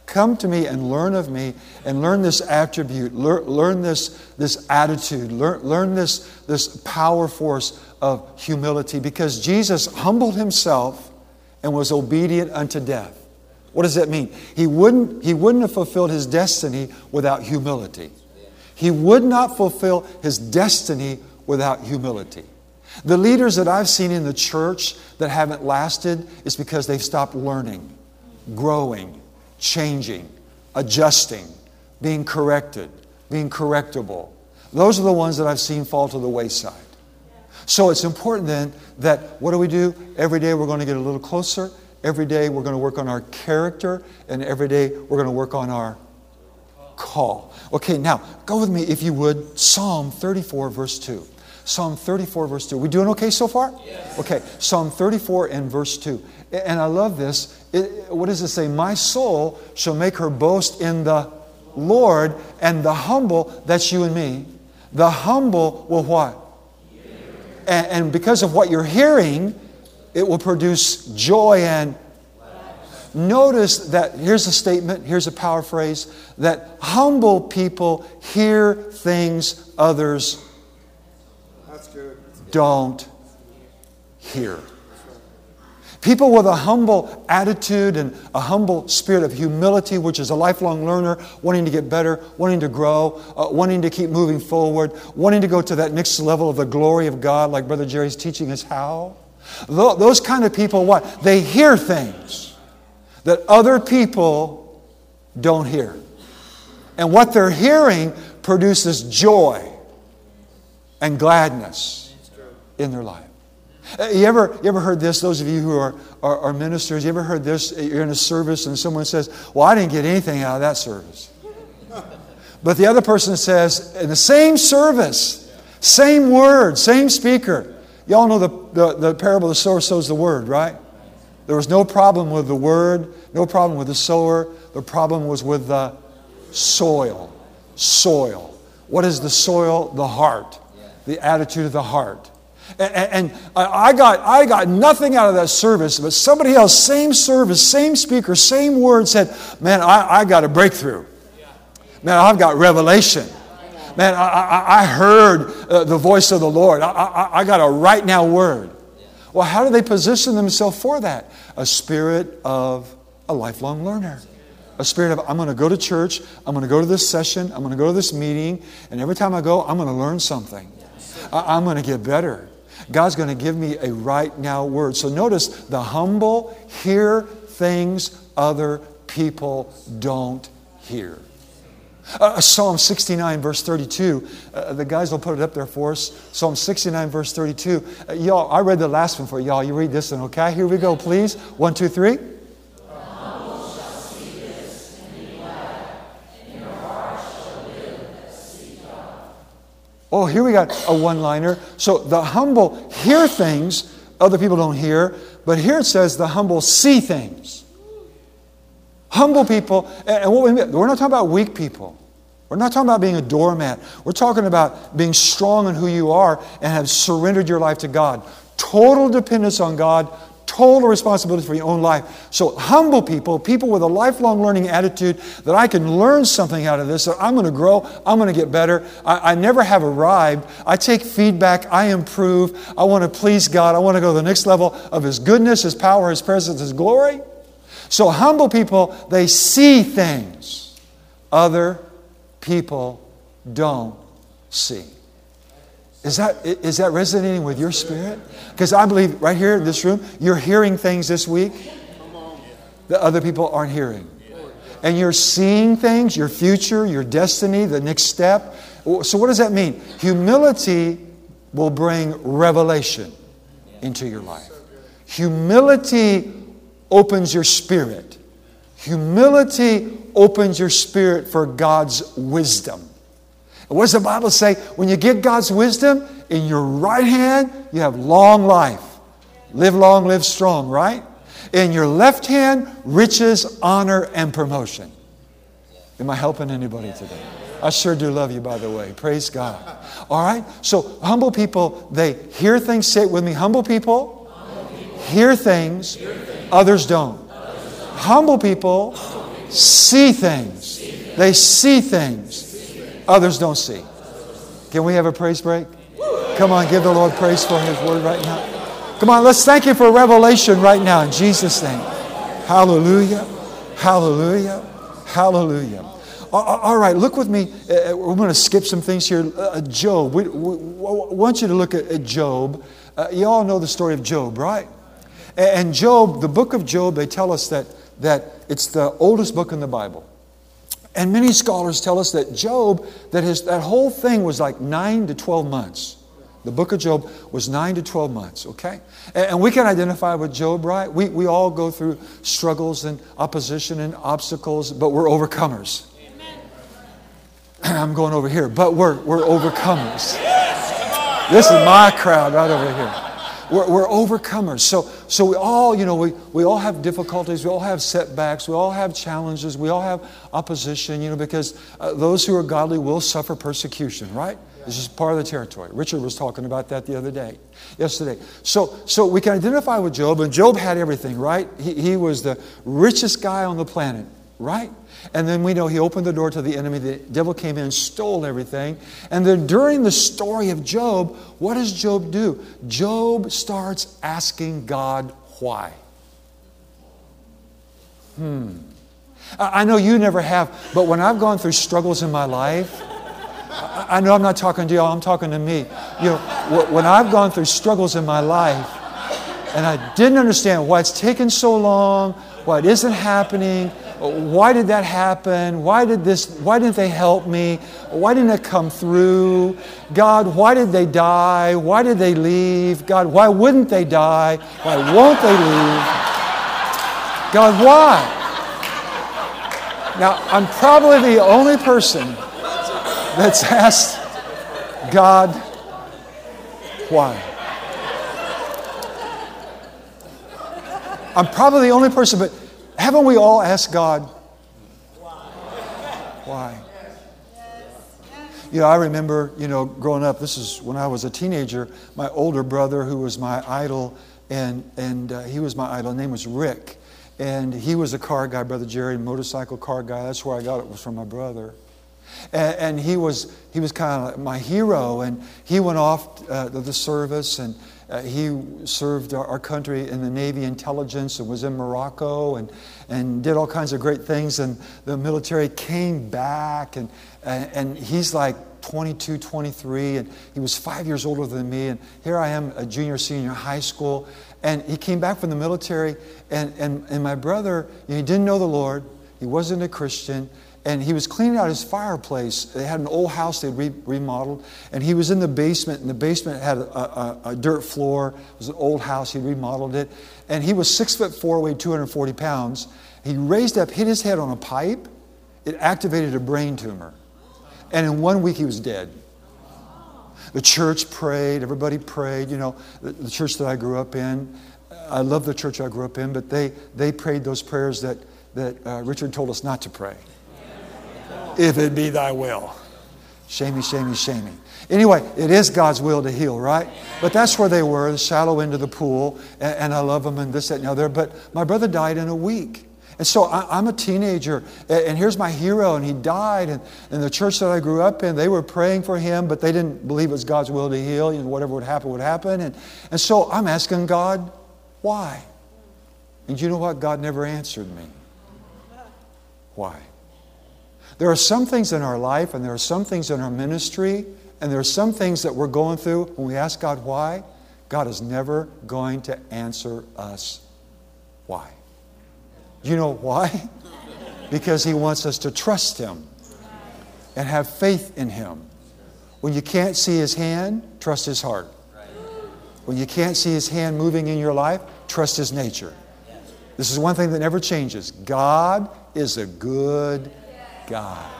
Come to me and learn of me and learn this attribute, learn, learn this, this attitude, learn, learn this, this power force of humility because Jesus humbled himself and was obedient unto death. What does that mean? He wouldn't, he wouldn't have fulfilled his destiny without humility. He would not fulfill his destiny without humility. The leaders that I've seen in the church that haven't lasted is because they've stopped learning, growing, changing, adjusting, being corrected, being correctable. Those are the ones that I've seen fall to the wayside. So it's important then that what do we do? Every day we're going to get a little closer Every day we're going to work on our character, and every day we're going to work on our call. Okay, now go with me, if you would, Psalm 34, verse 2. Psalm 34, verse 2. We doing okay so far? Yes. Okay, Psalm 34 and verse 2. And I love this. It, what does it say? My soul shall make her boast in the Lord, and the humble, that's you and me, the humble will what? And, and because of what you're hearing, it will produce joy and Notice that here's a statement, here's a power phrase that humble people hear things others don't hear. People with a humble attitude and a humble spirit of humility, which is a lifelong learner, wanting to get better, wanting to grow, uh, wanting to keep moving forward, wanting to go to that next level of the glory of God, like Brother Jerry's teaching us how. Those kind of people, what? They hear things that other people don't hear. And what they're hearing produces joy and gladness in their life. Uh, you ever, you ever heard this? Those of you who are, are, are, ministers, you ever heard this? You're in a service and someone says, Well, I didn't get anything out of that service. But the other person says, In the same service, same word, same speaker, Y'all know the, the, the parable of the sower sows the word, right? There was no problem with the word, no problem with the sower. The problem was with the soil. Soil. What is the soil? The heart, the attitude of the heart. And, I, got, I got nothing out of that service, but somebody else, same service, same speaker, same word said, Man, I, I got a breakthrough. Man, I've got revelation man, I, I, I heard uh, the voice of the Lord. I, I, I got a right now word. Well, how do they position themselves for that? A spirit of a lifelong learner. A spirit of, I'm going to go to church, I'm going to go to this session, I'm going to go to this meeting, and every time I go, I'm going to learn something. I'm going to get better. God's going to give me a right now word. So notice the humble hear things other people don't hear. Uh, Psalm 69, verse 32. Uh, the guys will put it up there for us. Psalm 69, verse 32. Uh, y'all, I read the last one for y'all. You read this one, okay? Here we go, please. One, two, three. Oh, here we got a one liner. So the humble hear things other people don't hear, but here it says the humble see things. Humble people, and what we mean, we're not talking about weak people. We're not talking about being a doormat. We're talking about being strong in who you are and have surrendered your life to God. Total dependence on God, total responsibility for your own life. So, humble people, people with a lifelong learning attitude that I can learn something out of this, that I'm going to grow, I'm going to get better. I, I, never have arrived. I take feedback, I improve, I want to please God, I want to go to the next level of His goodness, His power, His presence, His glory. So, humble people, they see things other people don't see. Is that, is that resonating with your spirit? Because I believe right here in this room, you're hearing things this week that other people aren't hearing. And you're seeing things, your future, your destiny, the next step. So, what does that mean? Humility will bring revelation into your life. Humility opens your spirit. Humility opens your spirit for God's wisdom. And what does the Bible say? When you get God's wisdom in your right hand, you have long life. Live long, live strong, right? In your left hand, riches, honor, and promotion. Am I helping anybody today? I sure do love you, by the way. Praise God. All right? So, humble people, they hear things, say it with me. Humble people, hear, things, others don't. Humble people see things. They see things others don't see. Can we have a praise break? Come on, give the Lord praise for His word right now. Come on, let's thank you for revelation right now in Jesus' name. Hallelujah. Hallelujah. Hallelujah. All right, look with me. Uh, uh, we're going to skip some things here. Uh, Job. We, want you to look at, Job. You all know the story of Job, right? And Job, the book of Job, they tell us that, that it's the oldest book in the Bible. And many scholars tell us that Job, that his, that whole thing was like 9 to 12 months. The book of Job was 9 to 12 months, okay? And, and we can identify with Job, right? We, we all go through struggles and opposition and obstacles, but we're overcomers. I'm going over here, but we're, we're overcomers. This is my crowd right over here. We're, we're overcomers. So, so we all, you know, we, we all have difficulties. We all have setbacks. We all have challenges. We all have opposition, you know, because uh, those who are godly will suffer persecution, right? This is part of the territory. Richard was talking about that the other day, yesterday. So, so we can identify with Job, and Job had everything, right? He, he was the richest guy on the planet, right? And then we know he opened the door to the enemy. The devil came in, stole everything. And then during the story of Job, what does Job do? Job starts asking God why. Hmm. I know you never have, but when I've gone through struggles in my life, I know I'm not talking to y'all, I'm talking to me. You know, when I've gone through struggles in my life and I didn't understand why it's taken so long, why it isn't happening, why did that happen? Why did this why didn't they help me? Why didn't it come through? God, why did they die? Why did they leave? God, why wouldn't they die? Why won't they leave? God, why? Now, I'm probably the only person that's asked God, why? I'm probably the only person, but haven't we all asked God, why? Why? You know, I remember, you know, growing up, this is when I was a teenager, my older brother, who was my idol, and, and uh, he was my idol, his name was Rick. And he was a car guy, Brother Jerry, motorcycle car guy. That's where I got it, was from my brother. And, and he was, he was kind of like my hero, and he went off uh, to the service, and uh, he served our, our, country in the Navy intelligence and was in Morocco and, and did all kinds of great things. And the military came back, and, and, and he's like 22, 23, and he was five years older than me. And here I am, a junior, senior high school. And he came back from the military, and, and, and my brother, he didn't know the Lord, he wasn't a Christian and he was cleaning out his fireplace. They had an old house they'd re- remodeled, and he was in the basement, and the basement had a, a, a, dirt floor. It was an old house. He remodeled it, and he was six foot four, weighed 240 pounds. He raised up, hit his head on a pipe. It activated a brain tumor, and in one week he was dead. The church prayed. Everybody prayed. You know, the, the church that I grew up in. I love the church I grew up in, but they they prayed those prayers that that uh, Richard told us not to pray if it be thy will. Shamey, shamey, shamey. Anyway, it is God's will to heal, right? But that's where they were, the shallow end of the pool, and, and I love them and this, that, and the other. But my brother died in a week. And so I, am a teenager, and here's my hero, and he died. And, and the church that I grew up in, they were praying for him, but they didn't believe it was God's will to heal. Know, whatever would happen would happen. And, and so I'm asking God, why? And you know what? God never answered me. Why? There are some things in our life and there are some things in our ministry and there are some things that we're going through when we ask God why, God is never going to answer us why. You know why? Because He wants us to trust Him and have faith in Him. When you can't see His hand, trust His heart. When you can't see His hand moving in your life, trust His nature. This is one thing that never changes. God is a good God.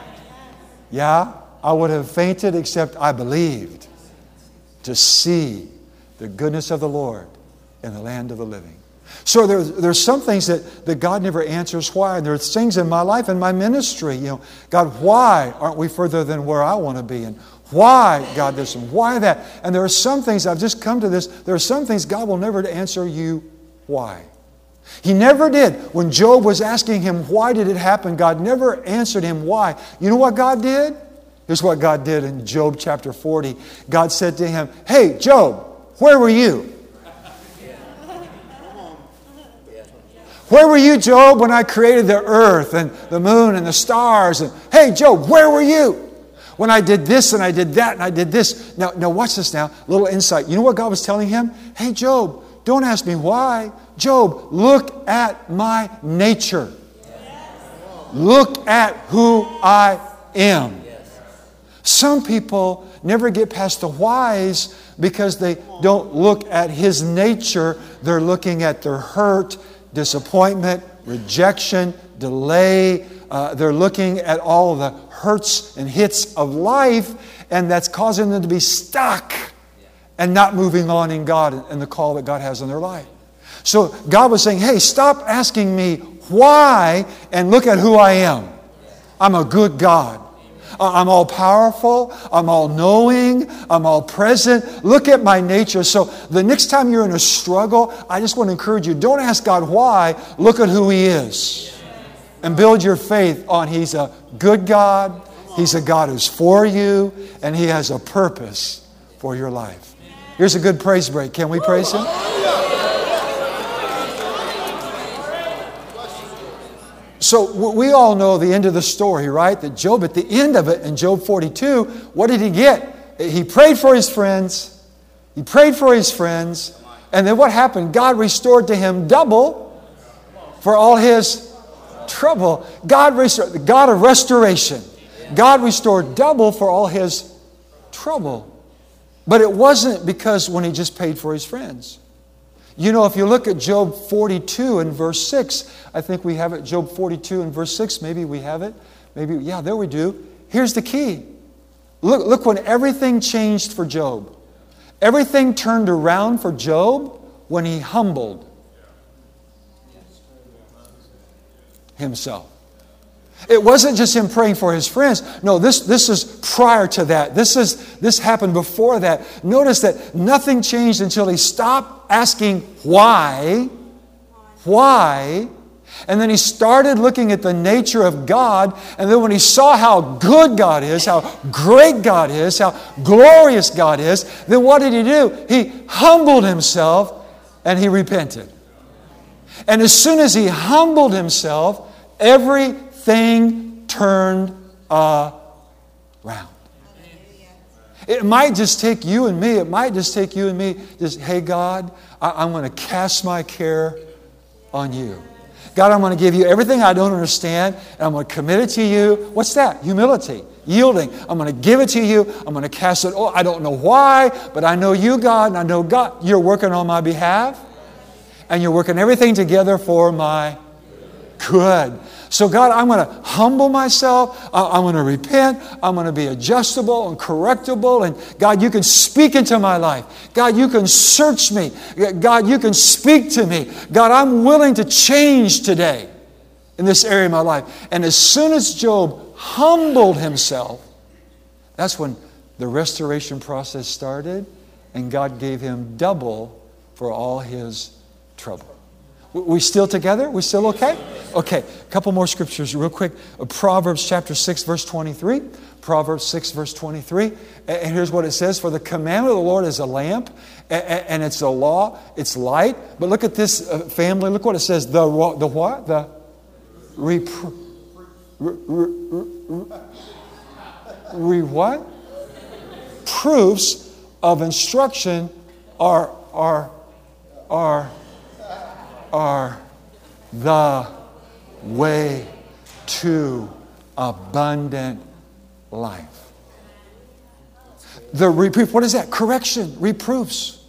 Yeah, I would have fainted except I believed to see the goodness of the Lord in the land of the living. So there, there's some things that, that God never answers why. And there's things in my life and my ministry, you know, God, why aren't we further than where I want to be? And why, God, this and why that? And there are some things, I've just come to this, there are some things God will never answer you why. He never did. When Job was asking him, why did it happen? God never answered him why. You know what God did? Here's what God did in Job chapter 40. God said to him, Hey, Job, where were you? Where were you, Job, when I created the earth and the moon and the stars? And hey, Job, where were you? When I did this and I did that and I did this. Now, now watch this now. Little insight. You know what God was telling him? Hey, Job, don't ask me why. Job, look at my nature. Look at who I am. Some people never get past the whys because they don't look at his nature. They're looking at their hurt, disappointment, rejection, delay. Uh, they're looking at all the hurts and hits of life, and that's causing them to be stuck and not moving on in God and the call that God has in their life. So God was saying, hey, stop asking me why and look at who I am. I'm a good God. I'm all powerful. I'm all knowing. I'm all present. Look at my nature. So the next time you're in a struggle, I just want to encourage you don't ask God why. Look at who He is. And build your faith on He's a good God. He's a God who's for you. And He has a purpose for your life. Here's a good praise break. Can we praise Him? So we all know the end of the story, right? That Job, at the end of it, in Job 42, what did he get? He prayed for his friends. He prayed for his friends. And then what happened? God restored to him double for all his trouble. God restored, the God of restoration. God restored double for all his trouble. But it wasn't because when he just paid for his friends. You know, if you look at Job 42 and verse 6, I think we have it, Job 42 and verse 6, maybe we have it. Maybe, yeah, there we do. Here's the key. Look, look when everything changed for Job. Everything turned around for Job when he humbled himself. It wasn't just him praying for his friends. No, this, this is prior to that. This, is, this happened before that. Notice that nothing changed until he stopped asking why. Why? And then he started looking at the nature of God. And then when he saw how good God is, how great God is, how glorious God is, then what did he do? He humbled himself and he repented. And as soon as he humbled himself, every thing turned around. It might just take you and me, it might just take you and me, just, hey, God, I, am going to cast my care on you. God, I'm going to give you everything I don't understand, and I'm going to commit it to you. What's that? Humility, yielding. I'm going to give it to you. I'm going to cast it. Oh, I don't know why, but I know you, God, and I know God, you're working on my behalf, and you're working everything together for my good. So, God, I'm going to humble myself. I'm going to repent. I'm going to be adjustable and correctable. And God, you can speak into my life. God, you can search me. God, you can speak to me. God, I'm willing to change today in this area of my life. And as soon as Job humbled himself, that's when the restoration process started, and God gave him double for all his trouble. We still together? We still okay? Okay, a couple more scriptures real quick. Proverbs chapter 6, verse 23. Proverbs 6, verse 23. And here's what it says For the commandment of the Lord is a lamp, and it's a law, it's light. But look at this uh, family. Look what it says. The, the what? The repro, re, re, re, what? Proofs of instruction are, are, are are the way to abundant life. The reproof, what is that? Correction, reproofs.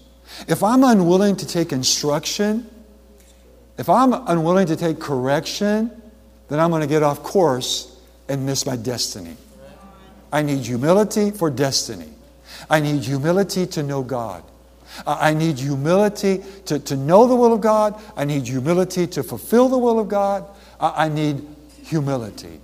If I'm unwilling to take instruction, if I'm unwilling to take correction, then I'm going to get off course and miss my destiny. I need humility for destiny. I need humility to know God. I need humility to, to know the will of God. I need humility to fulfill the will of God. I, I need humility.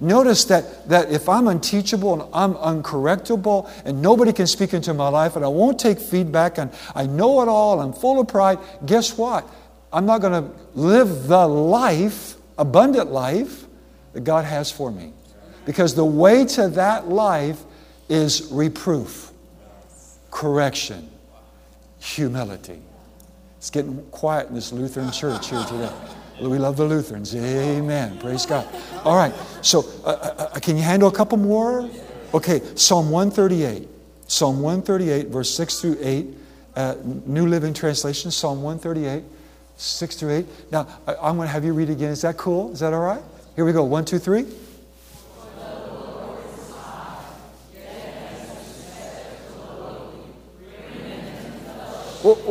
Notice that, that if I'm unteachable and I'm uncorrectable and nobody can speak into my life and I won't take feedback and I know it all, I'm full of pride, guess what? I'm not going to live the life, abundant life, that God has for me. Because the way to that life is reproof, correction, humility. It's getting quiet in this Lutheran church here today. We love the Lutherans. Amen. Praise God. All right. So, uh, uh, uh, can you handle a couple more? Okay. Psalm 138. Psalm 138, verse 6 through 8. Uh, New Living Translation. Psalm 138, 6 through 8. Now, I, I'm going to have you read again. Is that cool? Is that all right? Here we go. One, two, three.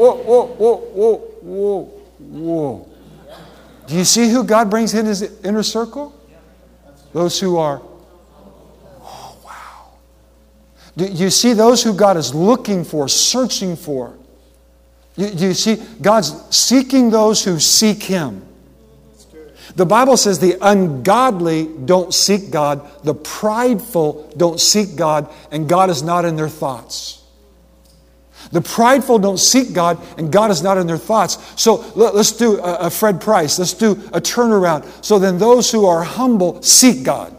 Whoa, whoa, whoa, whoa, whoa. Do you see who God brings in his inner circle? Those who are, oh, wow. Do you see those who God is looking for, searching for? Do you see God's seeking those who seek Him? The Bible says the ungodly don't seek God, the prideful don't seek God, and God is not in their thoughts. The prideful don't seek God, and God is not in their thoughts. So let, us do a, a, Fred Price. Let's do a turnaround. So then, those who are humble seek God.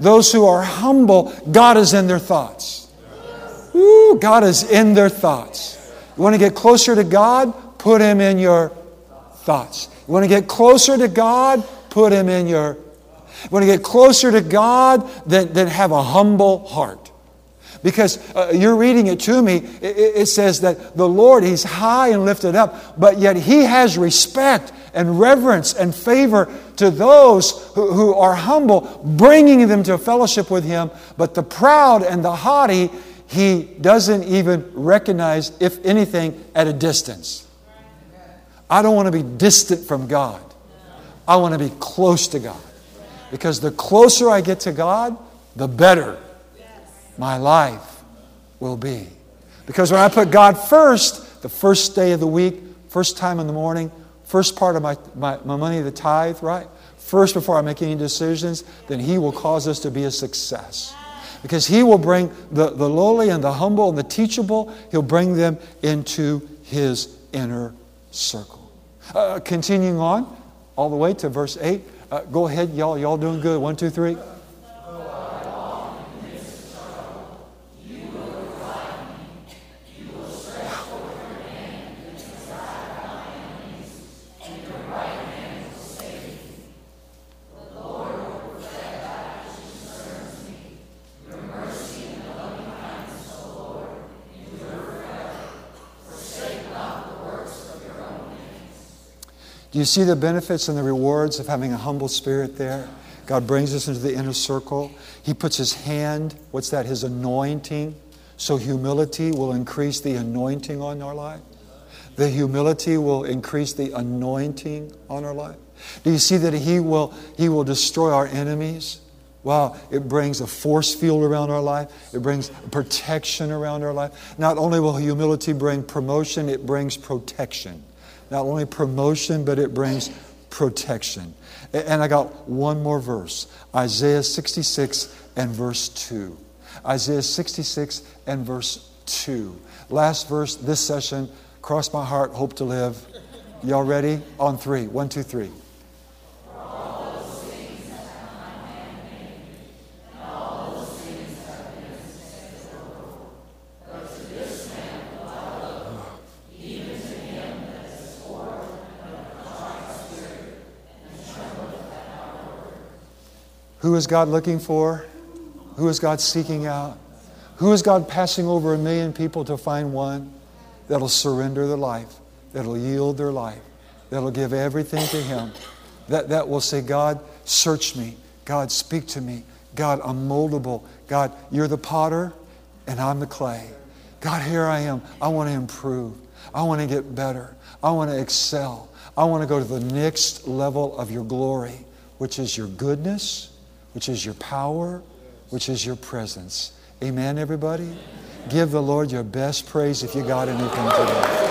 Those who are humble, God is in their thoughts. Ooh, God is in their thoughts. You want to get closer to God? Put Him in your thoughts. You want to get closer to God? Put Him in your. You want to get closer to God? Then, then have a humble heart. Because uh, you're reading it to me, it, it says that the Lord, He's high and lifted up, but yet He has respect and reverence and favor to those who, who are humble, bringing them to fellowship with Him. But the proud and the haughty, He doesn't even recognize, if anything, at a distance. I don't want to be distant from God. I want to be close to God. Because the closer I get to God, the better my life will be. Because when I put God first, the first day of the week, first time in the morning, first part of my, my, my money, the tithe, right? First, before I make any decisions, then He will cause us to be a success. Because He will bring the, the lowly and the humble and the teachable, He'll bring them into His inner circle. Uh, continuing on, all the way to verse 8. Uh, go ahead, y'all. Y'all doing good. One, two, three. Do you see the benefits and the rewards of having a humble spirit there? God brings us into the inner circle. He puts His hand, what's that? His anointing. So humility will increase the anointing on our life. The humility will increase the anointing on our life. Do you see that He will, he will destroy our enemies? Wow, it brings a force field around our life. It brings protection around our life. Not only will humility bring promotion, it brings protection not only promotion, but it brings protection. And I got one more verse Isaiah 66 and verse 2. Isaiah 66 and verse 2. Last verse this session. Cross my heart, hope to live. Y'all ready? On three. One, two, three. Who is God looking for? Who is God seeking out? Who is God passing over a million people to find one that'll surrender their life, that'll yield their life, that'll give everything to Him, that, that will say, God, search me. God, speak to me. God, I'm moldable. God, you're the potter and I'm the clay. God, here I am. I want to improve. I want to get better. I want to excel. I want to go to the next level of your glory, which is your goodness which is your power, which is your presence. Amen, everybody? Give the Lord your best praise if you got anything today.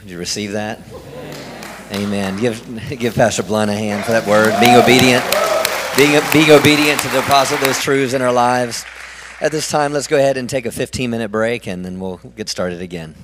Did you receive that? Amen. Give, give Pastor Blunt a hand for that word. Being obedient. Being, being obedient to deposit those truths in our lives. At this time, let's go ahead and take a 15 minute break and then we'll get started again.